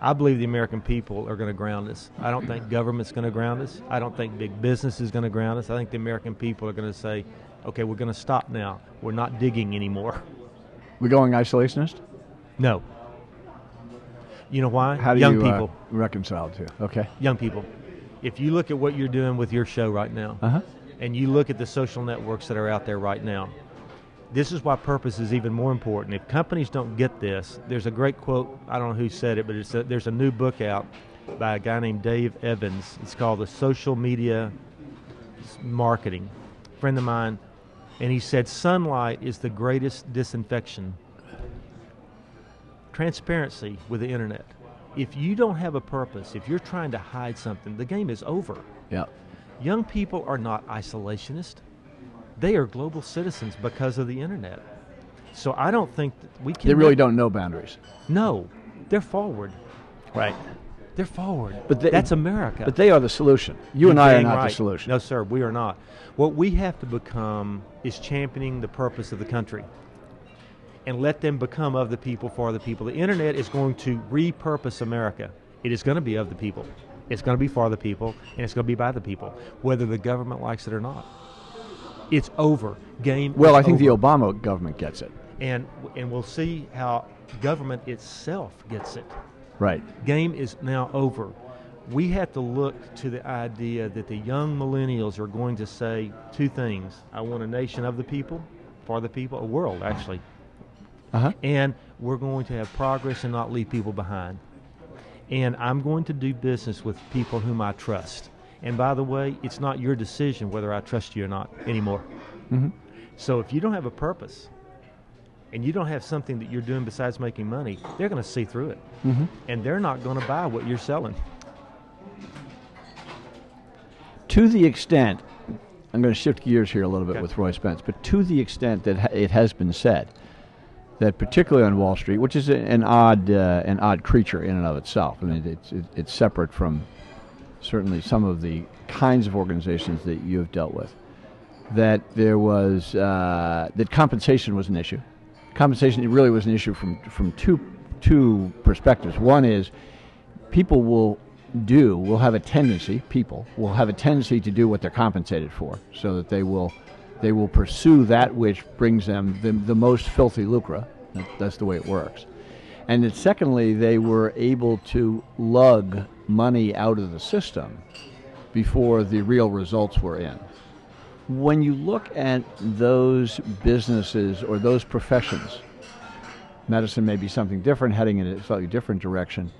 S2: I believe the American people are going to ground us. I don't think government's going to ground us. I don't think big business is going to ground us. I think the American people are going to say, okay, we're going to stop now. We're not digging anymore.
S1: We're going isolationist.
S2: No. You know why?
S1: How do
S2: young
S1: you uh,
S2: people.
S1: reconcile the two? Okay.
S2: young people. If you look at what you're doing with your show right now,
S1: Uh huh.
S2: and you look at the social networks that are out there right now, this is why purpose is even more important. If companies don't get this, there's a great quote. I don't know who said it, but it's a, there's a new book out by a guy named Dave Evans. It's called The Social Media Marketing. A friend of mine, and he said sunlight is the greatest disinfection. Transparency with the internet. If you don't have a purpose, if you're trying to hide something, the game is over.
S1: Yeah.
S2: Young people are not isolationist. They are global citizens because of the internet. So I don't think that we can.
S1: They really don't know boundaries.
S2: No, they're forward.
S1: Right.
S2: They're forward.
S1: But they-
S2: that's America.
S1: But they are the solution. You and
S2: You're
S1: I are not
S2: right.
S1: the solution.
S2: No, sir, we are not. What we have to become is championing the purpose of the country and let them become of the people for the people. The internet is going to repurpose America. It is going to be of the people. It's going to be for the people, and it's going to be by the people, whether the government likes it or not. It's over. Game.
S1: Well, I think
S2: over.
S1: the Obama government gets it.
S2: and and we'll see how government itself gets it.
S1: Right.
S2: Game is now over. We have to look to the idea that the young millennials are going to say two things: I want a nation of the people, for the people, a world actually,
S1: Uh huh.
S2: and we're going to have progress and not leave people behind. And I'm going to do business with people whom I trust. And by the way, it's not your decision whether I trust you or not anymore.
S1: Mhm.
S2: So if you don't have a purpose and you don't have something that you're doing besides making money, they're going to see through it.
S1: Mhm.
S2: And they're not going to buy what you're selling.
S1: To the extent, I'm going to shift gears here a little bit
S2: Okay.
S1: with Roy Spence, but to the extent that it has been said that particularly on Wall Street, which is an odd, uh, an odd creature in and of itself. I mean, it's it's separate from certainly some of the kinds of organizations that you have dealt with. That there was uh, that compensation was an issue. Compensation really was an issue from from two two perspectives. One is people will do will have a tendency people will have a tendency to do what they're compensated for so that they will they will pursue that which brings them the, the most filthy lucre that's the way it works and then secondly they were able to lug money out of the system before the real results were in when you look at those businesses or those professions medicine may be something different, heading in a slightly different direction.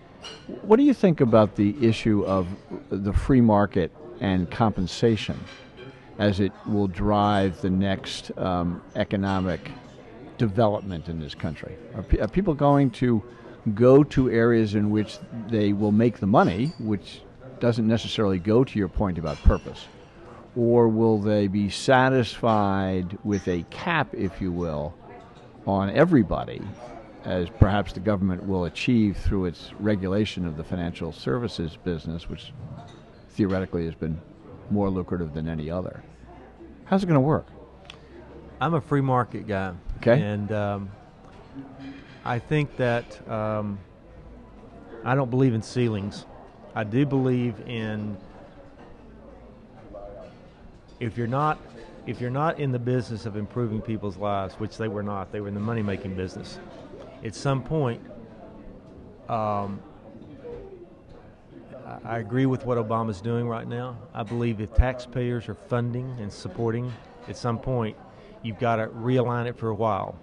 S1: What do you think about the issue of the free market and compensation as it will drive the next um, economic development in this country? Are, are people going to go to areas in which they will make the money, which doesn't necessarily go to your point about purpose? or will they be satisfied with a cap, if you will, on everybody, as perhaps the government will achieve through its regulation of the financial services business, which theoretically has been more lucrative than any other? How's it going to work?
S2: I'm a free market guy.
S1: Okay.
S2: And um, I think that um, I don't believe in ceilings. I do believe in if you're not if you're not in the business of improving people's lives, which they were not, they were in the money making business. At some point, um, I agree with what Obama's doing right now. I believe if taxpayers are funding and supporting, at some point, you've got to realign it for a while.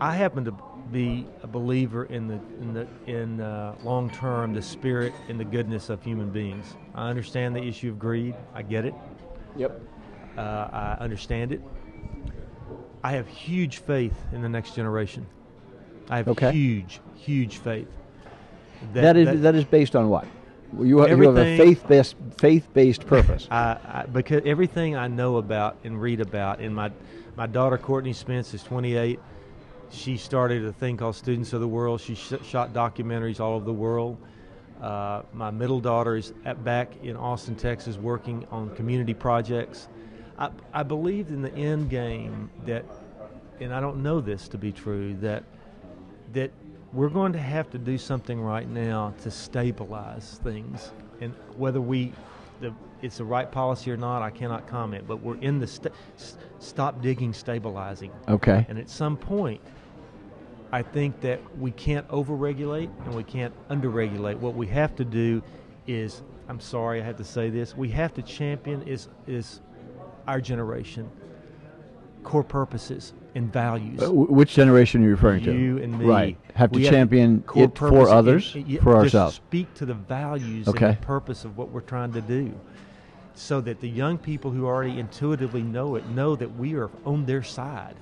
S2: I happen to be a believer in the in the in uh, long term the spirit and the goodness of human beings. I understand the issue of greed. I get it.
S1: Yep.
S2: Uh, I understand it. I have huge faith in the next generation. I have
S1: Okay.
S2: huge, huge faith.
S1: that is that is based on what? You, ha- you have a faith based faith based purpose.
S2: I, I because everything I know about and read about, and my my daughter Courtney Spence is 28. She started a thing called Students of the World. She sh- shot documentaries all over the world. Uh, my middle daughter is at, back in Austin, Texas, working on community projects. I, I believed in the end game that, and I don't know this to be true, that that we're going to have to do something right now to stabilize things. And whether we, the, it's the right policy or not, I cannot comment. But we're in the st- stop digging, stabilizing.
S1: Okay.
S2: And at some point, I think that we can't overregulate and we can't underregulate. What we have to do is, I'm sorry I have to say this, we have to champion is is our generation core purposes and values.
S1: Uh, which generation are you referring to?
S2: You and me.
S1: Right. Have to
S2: We
S1: champion
S2: core
S1: it for
S2: and-
S1: others,
S2: and- yeah,
S1: for
S2: just
S1: ourselves.
S2: Speak to the values
S1: Okay.
S2: and the purpose of what we're trying to do, so that the young people who already intuitively know it know that we are on their side.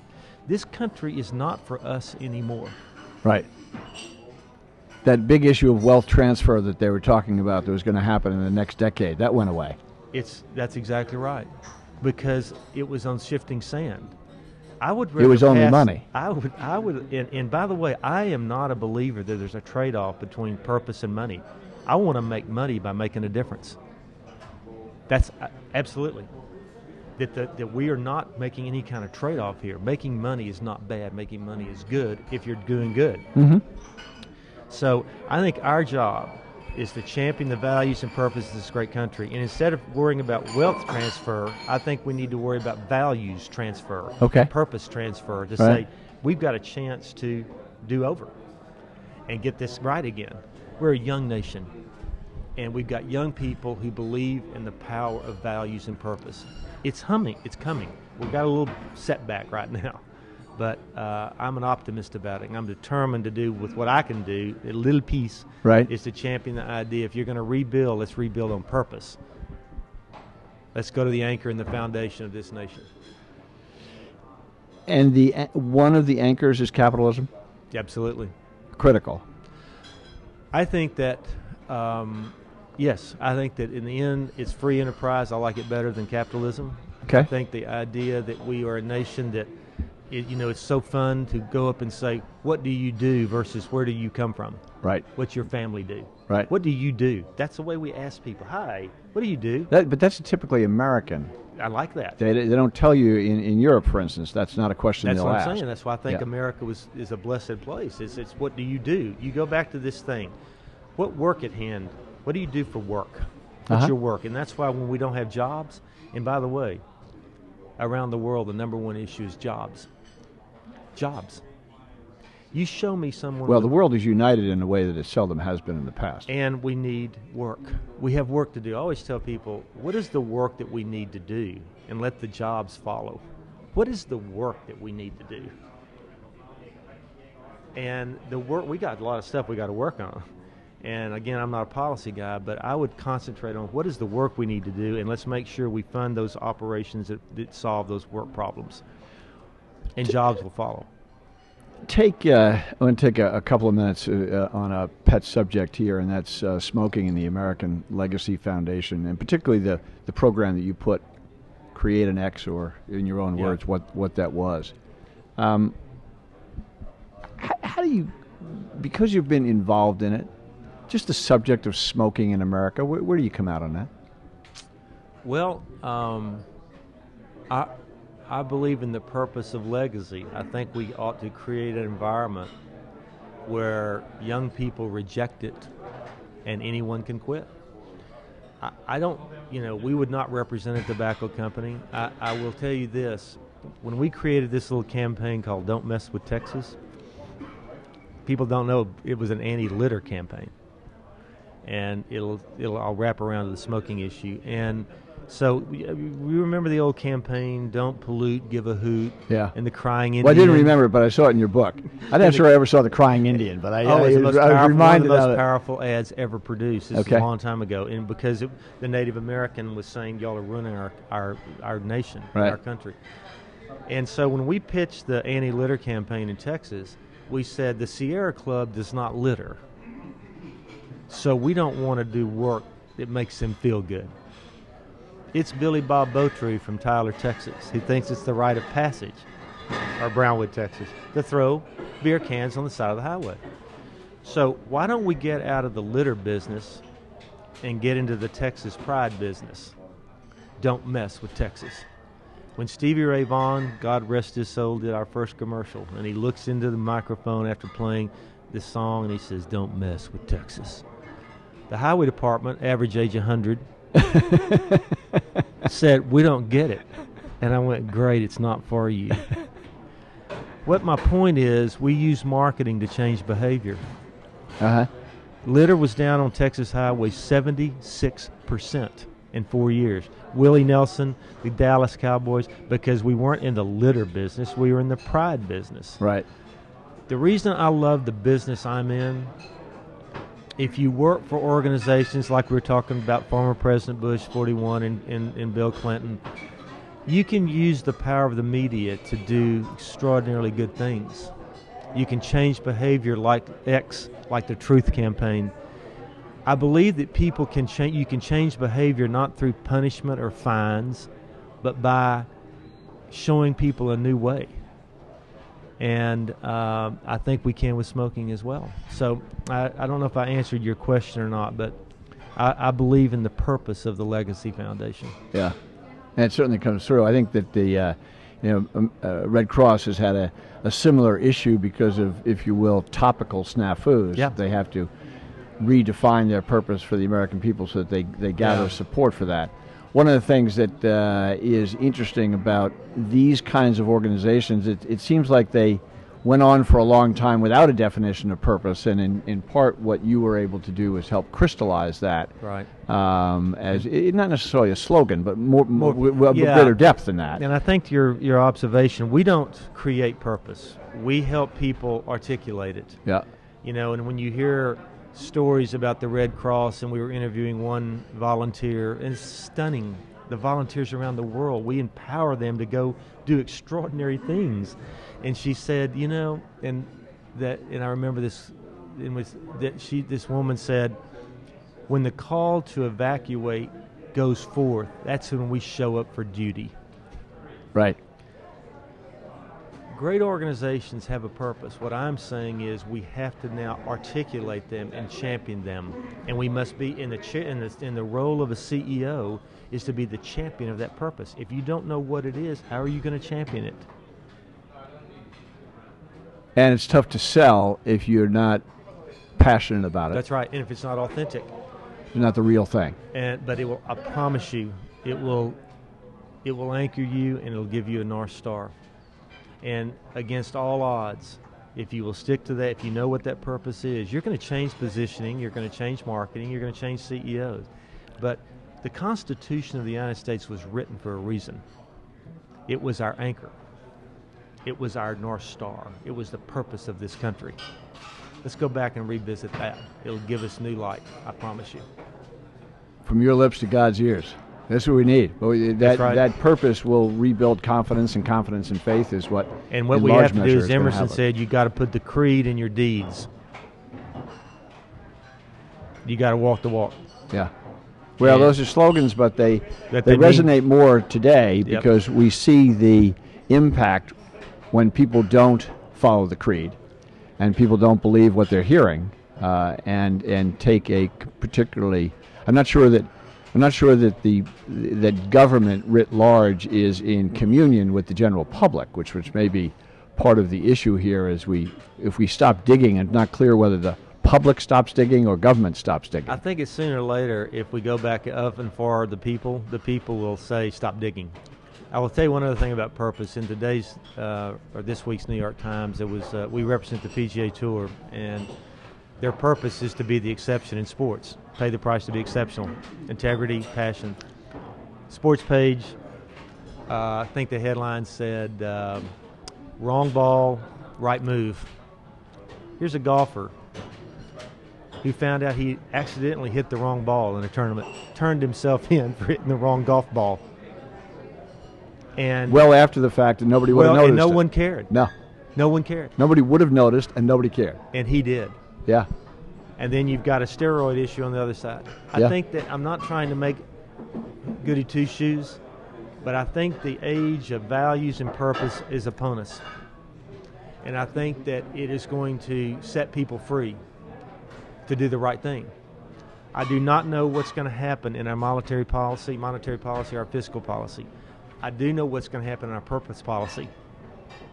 S2: This country is not for us anymore.
S1: Right. That big issue of wealth transfer that they were talking about that was going to happen in the next decade, that went away.
S2: It's that's exactly right, because it was on shifting sand. I would.
S1: It was
S2: rather
S1: only
S2: pass-
S1: money.
S2: I would. I would. And, and by the way, I am not a believer that there's a trade-off between purpose and money. I want to make money by making a difference. That's uh, absolutely. That, the, that we are not making any kind of trade-off here. Making money is not bad. Making money is good if you're doing good.
S1: Mm-hmm.
S2: So I think our job is to champion the values and purposes of this great country. And instead of worrying about wealth transfer, I think we need to worry about values transfer,
S1: Okay.
S2: purpose transfer, to
S1: Right.
S2: say we've got a chance to do over and get this right again. We're a young nation, and we've got young people who believe in the power of values and purpose. It's humming, it's coming. We've got a little setback right now, but uh, I'm an optimist about it. And I'm determined to do with what I can do, a little piece,
S1: Right.
S2: is to champion the idea if you're going to rebuild, let's rebuild on purpose. Let's go to the anchor and the foundation of this nation.
S1: And the one of the anchors is capitalism.
S2: Absolutely.
S1: Critical.
S2: I think that, um, yes, I think that in the end, it's free enterprise. I like it better than capitalism.
S1: Okay.
S2: I think the idea that we are a nation that, it, you know, it's so fun to go up and say, "What do you do?" versus "Where do you come from?"
S1: Right.
S2: What's your family do?
S1: Right.
S2: What do you do? That's the way we ask people. Hi, what do you do?
S1: That, but that's typically American.
S2: I like that.
S1: They, they don't tell you in, in Europe, for instance. That's not a question
S2: That's
S1: they'll
S2: what. I'm saying. That's why I think
S1: Yeah.
S2: America was is a blessed place. It's, it's what do you do? You go back to this thing. What work at hand? What do you do for work? What's
S1: Uh-huh.
S2: your work? And that's why when we don't have jobs, and by the way, around the world, the number one issue is jobs. Jobs. You show me someone.
S1: Well, the world is united in a way that it seldom has been in the past.
S2: and we need work. We have work to do. I always tell people, what is the work that we need to do, and let the jobs follow. What is the work that we need to do? And the work we got a lot of stuff we got to work on. And again, I'm not a policy guy, but I would concentrate on what is the work we need to do, and let's make sure we fund those operations that, that solve those work problems, and jobs will follow.
S1: take uh, I want to take a, a couple of minutes uh, uh, on a pet subject here, and that's uh, smoking in the American Legacy Foundation, and particularly the the program that you put, create an X, or in your own
S2: Yeah.
S1: words, what what that was. Um, how, how do you, because you've been involved in it, just the subject of smoking in America, where, where do you come out on that?
S2: Well, um, I I believe in the purpose of legacy. I think we ought to create an environment where young people reject it, and anyone can quit. I, I don't, you know, we would not represent a tobacco company. I, I will tell you this: when we created this little campaign called "Don't Mess with Texas," people don't know it was an anti-litter campaign and it'll it'll I'll wrap around to the smoking issue. And so we, we remember the old campaign, "Don't pollute, give a hoot,"
S1: Yeah.
S2: and the crying Indian.
S1: Well, I didn't remember it, but I saw it in your book. I'm not sure I ever saw the Crying Indian, but I,
S2: Oh,
S1: I,
S2: most
S1: I was
S2: powerful, one of the most
S1: it.
S2: powerful ads ever produced. This
S1: Okay.
S2: a long time ago, and because it, the Native American was saying, "Y'all are ruining our our, our nation,
S1: Right.
S2: our country." And so when we pitched the anti-litter campaign in Texas, we said the Sierra Club does not litter, so we don't want to do work that makes them feel good. It's Billy Bob Bowtree from Tyler, Texas, who thinks it's the rite of passage, or Brownwood, Texas, to throw beer cans on the side of the highway. So why don't we get out of the litter business and get into the Texas pride business? Don't mess with Texas. When Stevie Ray Vaughan, God rest his soul, did our first commercial, and he looks into the microphone after playing this song and he says, Don't mess with Texas. The highway department, average age 100, said, We don't get it. And I went, Great, it's not for you. what my point is, we use marketing to change behavior.
S1: Uh-huh.
S2: Litter was down on Texas highways 76% in four years. Willie Nelson, the Dallas Cowboys, because we weren't in the litter business, we were in the pride business.
S1: Right.
S2: The reason I love the business I'm in, if you work for organizations like we were talking about former President Bush 41 and, and, and Bill Clinton, you can use the power of the media to do extraordinarily good things. You can change behavior like X, like the Truth Campaign. I believe that people can change. You can change behavior not through punishment or fines, but by showing people a new way. And um I think we can with smoking as well. So I, I don't know if I answered your question or not, but I, I believe in the purpose of the Legacy Foundation.
S1: Yeah, and it certainly comes through. I think that the uh, you know um, uh, Red Cross has had a, a similar issue because of, if you will, topical snafus.
S2: Yeah.
S1: They have to redefine their purpose for the American people so that they they gather
S2: Yeah.
S1: support for that. One of the things that uh, is interesting about these kinds of organizations, it, it seems like they went on for a long time without a definition of purpose, and in, in part, what you were able to do is help crystallize that
S2: Right.
S1: um, as i not necessarily a slogan, but more, more
S2: More-
S1: with, with
S2: yeah.
S1: greater depth than that.
S2: And I think your your observation, we don't create purpose. We help people articulate it.
S1: Yeah,
S2: You know, and when you hear stories about the Red Cross, and we were interviewing one volunteer, and it's stunning. The volunteers around the world, we empower them to go do extraordinary things. And she said, you know, and that, and I remember this, it was that she, this woman said, when the call to evacuate goes forth, that's when we show up for duty.
S1: right.
S2: Great organizations have a purpose. What I'm saying is we have to now articulate them and champion them, and we must be in the cha- in the, in the role of a CEO is to be the champion of that purpose. If you don't know what it is, how are you going to champion it?
S1: And it's tough to sell if you're not passionate about it.
S2: That's right. And if it's not authentic,
S1: It's not the real thing.
S2: and but it will. I promise you, it will. It will anchor you, and it'll give you a north star. And against all odds, if you will stick to that, if you know what that purpose is, you're going to change positioning, you're going to change marketing, you're going to change CEOs. But the Constitution of the United States was written for a reason. It was our anchor. It was our north star. It was the purpose of this country. Let's go back and revisit that. It'll give us new light. I promise you.
S1: From your lips to God's ears. That's what we need. That
S2: right.
S1: that purpose will rebuild confidence, and confidence and faith is what.
S2: And what we have to do,
S1: is
S2: as Emerson said, you got to put the creed in your deeds. You got to walk the walk.
S1: Yeah. Well,
S2: And-
S1: those are slogans, but they
S2: That
S1: they,
S2: they mean-
S1: resonate more today
S2: Yep.
S1: because we see the impact when people don't follow the creed, and people don't believe what they're hearing, uh, and and take a particularly. I'm not sure that. I'm not sure that the that government writ large is in communion with the general public, which which may be part of the issue here. As we if we stop digging, and not clear whether the public stops digging or government stops digging.
S2: I think it's sooner or later, if we go back up and far the people, the people will say, stop digging. I will tell you one other thing about purpose. In today's uh, or this week's New York Times, it was uh, we represent the PGA Tour, and their purpose is to be the exception in sports. Pay the price to be exceptional. Integrity, passion. Sports page. Uh, I think the headline said, um, "Wrong ball, right move." Here's a golfer who found out he accidentally hit the wrong ball in a tournament, turned himself in for hitting the wrong golf ball. And
S1: well after the fact, and nobody would
S2: well,
S1: have noticed.
S2: and no
S1: it.
S2: one cared.
S1: No,
S2: No one cared,
S1: nobody would have noticed, and nobody cared.
S2: and he did.
S1: Yeah,
S2: And then you've got a steroid issue on the other side. I
S1: Yeah.
S2: think that I'm not trying to make goody two shoes, but I think the age of values and purpose is upon us. And I think that it is going to set people free to do the right thing. I do not know what's going to happen in our monetary policy, monetary policy, our fiscal policy. I do know what's going to happen in our purpose policy.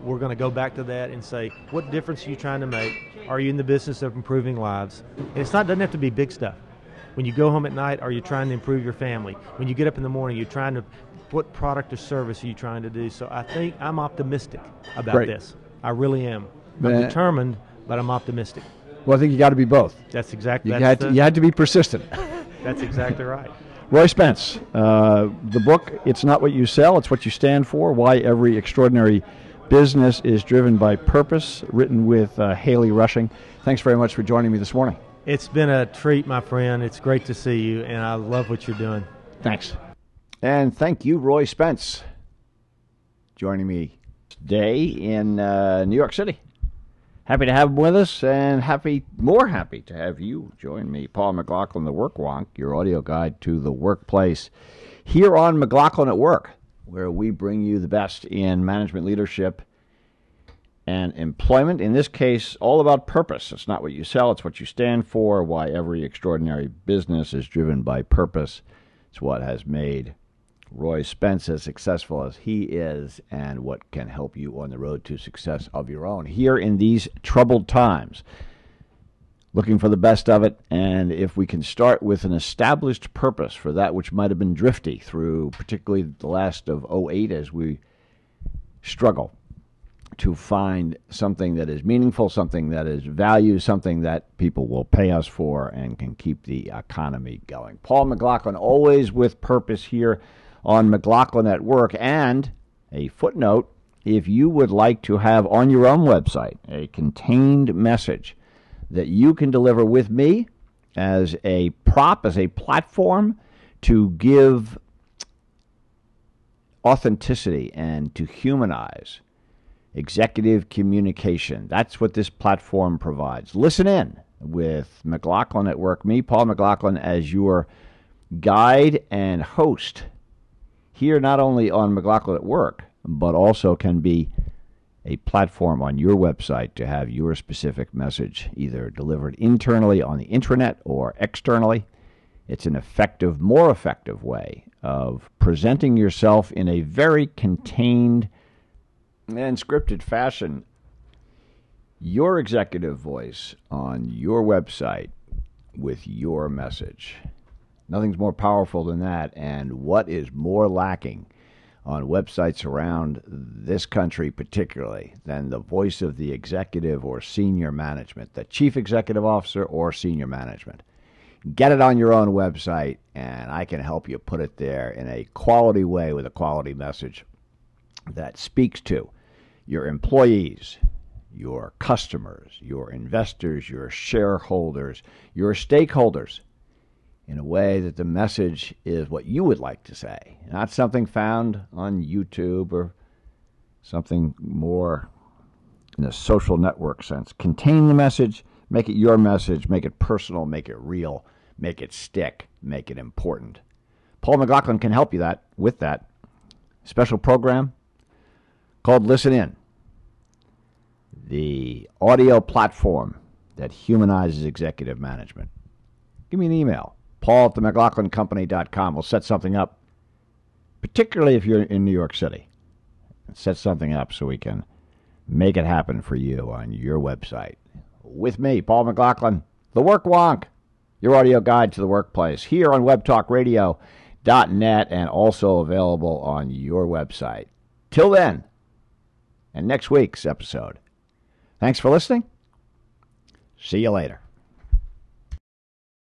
S2: We're going to go back to that and say, what difference are you trying to make? Are you in the business of improving lives? And it's not doesn't have to be big stuff. When you go home at night, are you trying to improve your family? When you get up in the morning, you're trying to what product or service are you trying to do? So I think I'm optimistic about
S1: Great.
S2: this. I really am. I'm
S1: Uh,
S2: determined, but I'm optimistic.
S1: well, I think you got to be both.
S2: That's exactly
S1: You
S2: that's,
S1: had to, you had to be persistent.
S2: that's exactly right.
S1: Roy Spence, uh, the book "It's Not What You Sell, It's What You Stand For: Why Every Extraordinary Business Is Driven by Purpose," written with uh, Haley Rushing. Thanks very much for joining me this morning.
S2: It's been a treat, my friend. It's great to see you, and I love what you're doing.
S1: Thanks. And thank you, Roy Spence, joining me today in uh, New York City. Happy to have him with us, and happy, more happy to have you join me, Paul McLaughlin, the Work Wonk, your audio guide to the workplace, here on McLaughlin at Work, where we bring you the best in management leadership and employment. In this case, all about purpose. It's not what you sell, it's what you stand for. Why every extraordinary business is driven by purpose. It's what has made Roy Spence as successful as he is, and what can help you on the road to success of your own here in these troubled times. Looking for the best of it, and if we can start with an established purpose for that which might have been drifty through particularly the last of 08 as we struggle to find something that is meaningful, something that is value, something that people will pay us for and can keep the economy going. Paul McLaughlin, always with purpose here on McLaughlin at Work. And a footnote if you would like to have on your own website a contained message that you can deliver with me as a prop, as a platform to give authenticity and to humanize executive communication. That's what this platform provides. Listen in with McLaughlin at Work, me, Paul McLaughlin, as your guide and host here, not only on McLaughlin at Work, but also can be a platform on your website to have your specific message either delivered internally on the intranet or externally. It's an effective, more effective way of presenting yourself in a very contained and scripted fashion. Your executive voice on your website with your message. Nothing's more powerful than that. And what is more lacking on websites around this country, particularly, than the voice of the executive or senior management, the chief executive officer or senior management? Get it on your own website, and I can help you put it there in a quality way with a quality message that speaks to your employees, your customers, your investors, your shareholders, your stakeholders in a way that the message is what you would like to say, not something found on YouTube or something more in a social network sense. Contain the message, make it your message, make it personal, make it real, make it stick, make it important. Paul McLaughlin can help you that with that special program called Listen In, the audio platform that humanizes executive management. Give me an email, paul at the McLaughlinCompany.com. We'll set something up, particularly if you're in New York City. Set something up so we can make it happen for you on your website. With me, Paul McLaughlin, the Work Wonk, your audio guide to the workplace, here on WebTalkRadio.net and also available on your website. Till then, and next week's episode. Thanks for listening. See you later.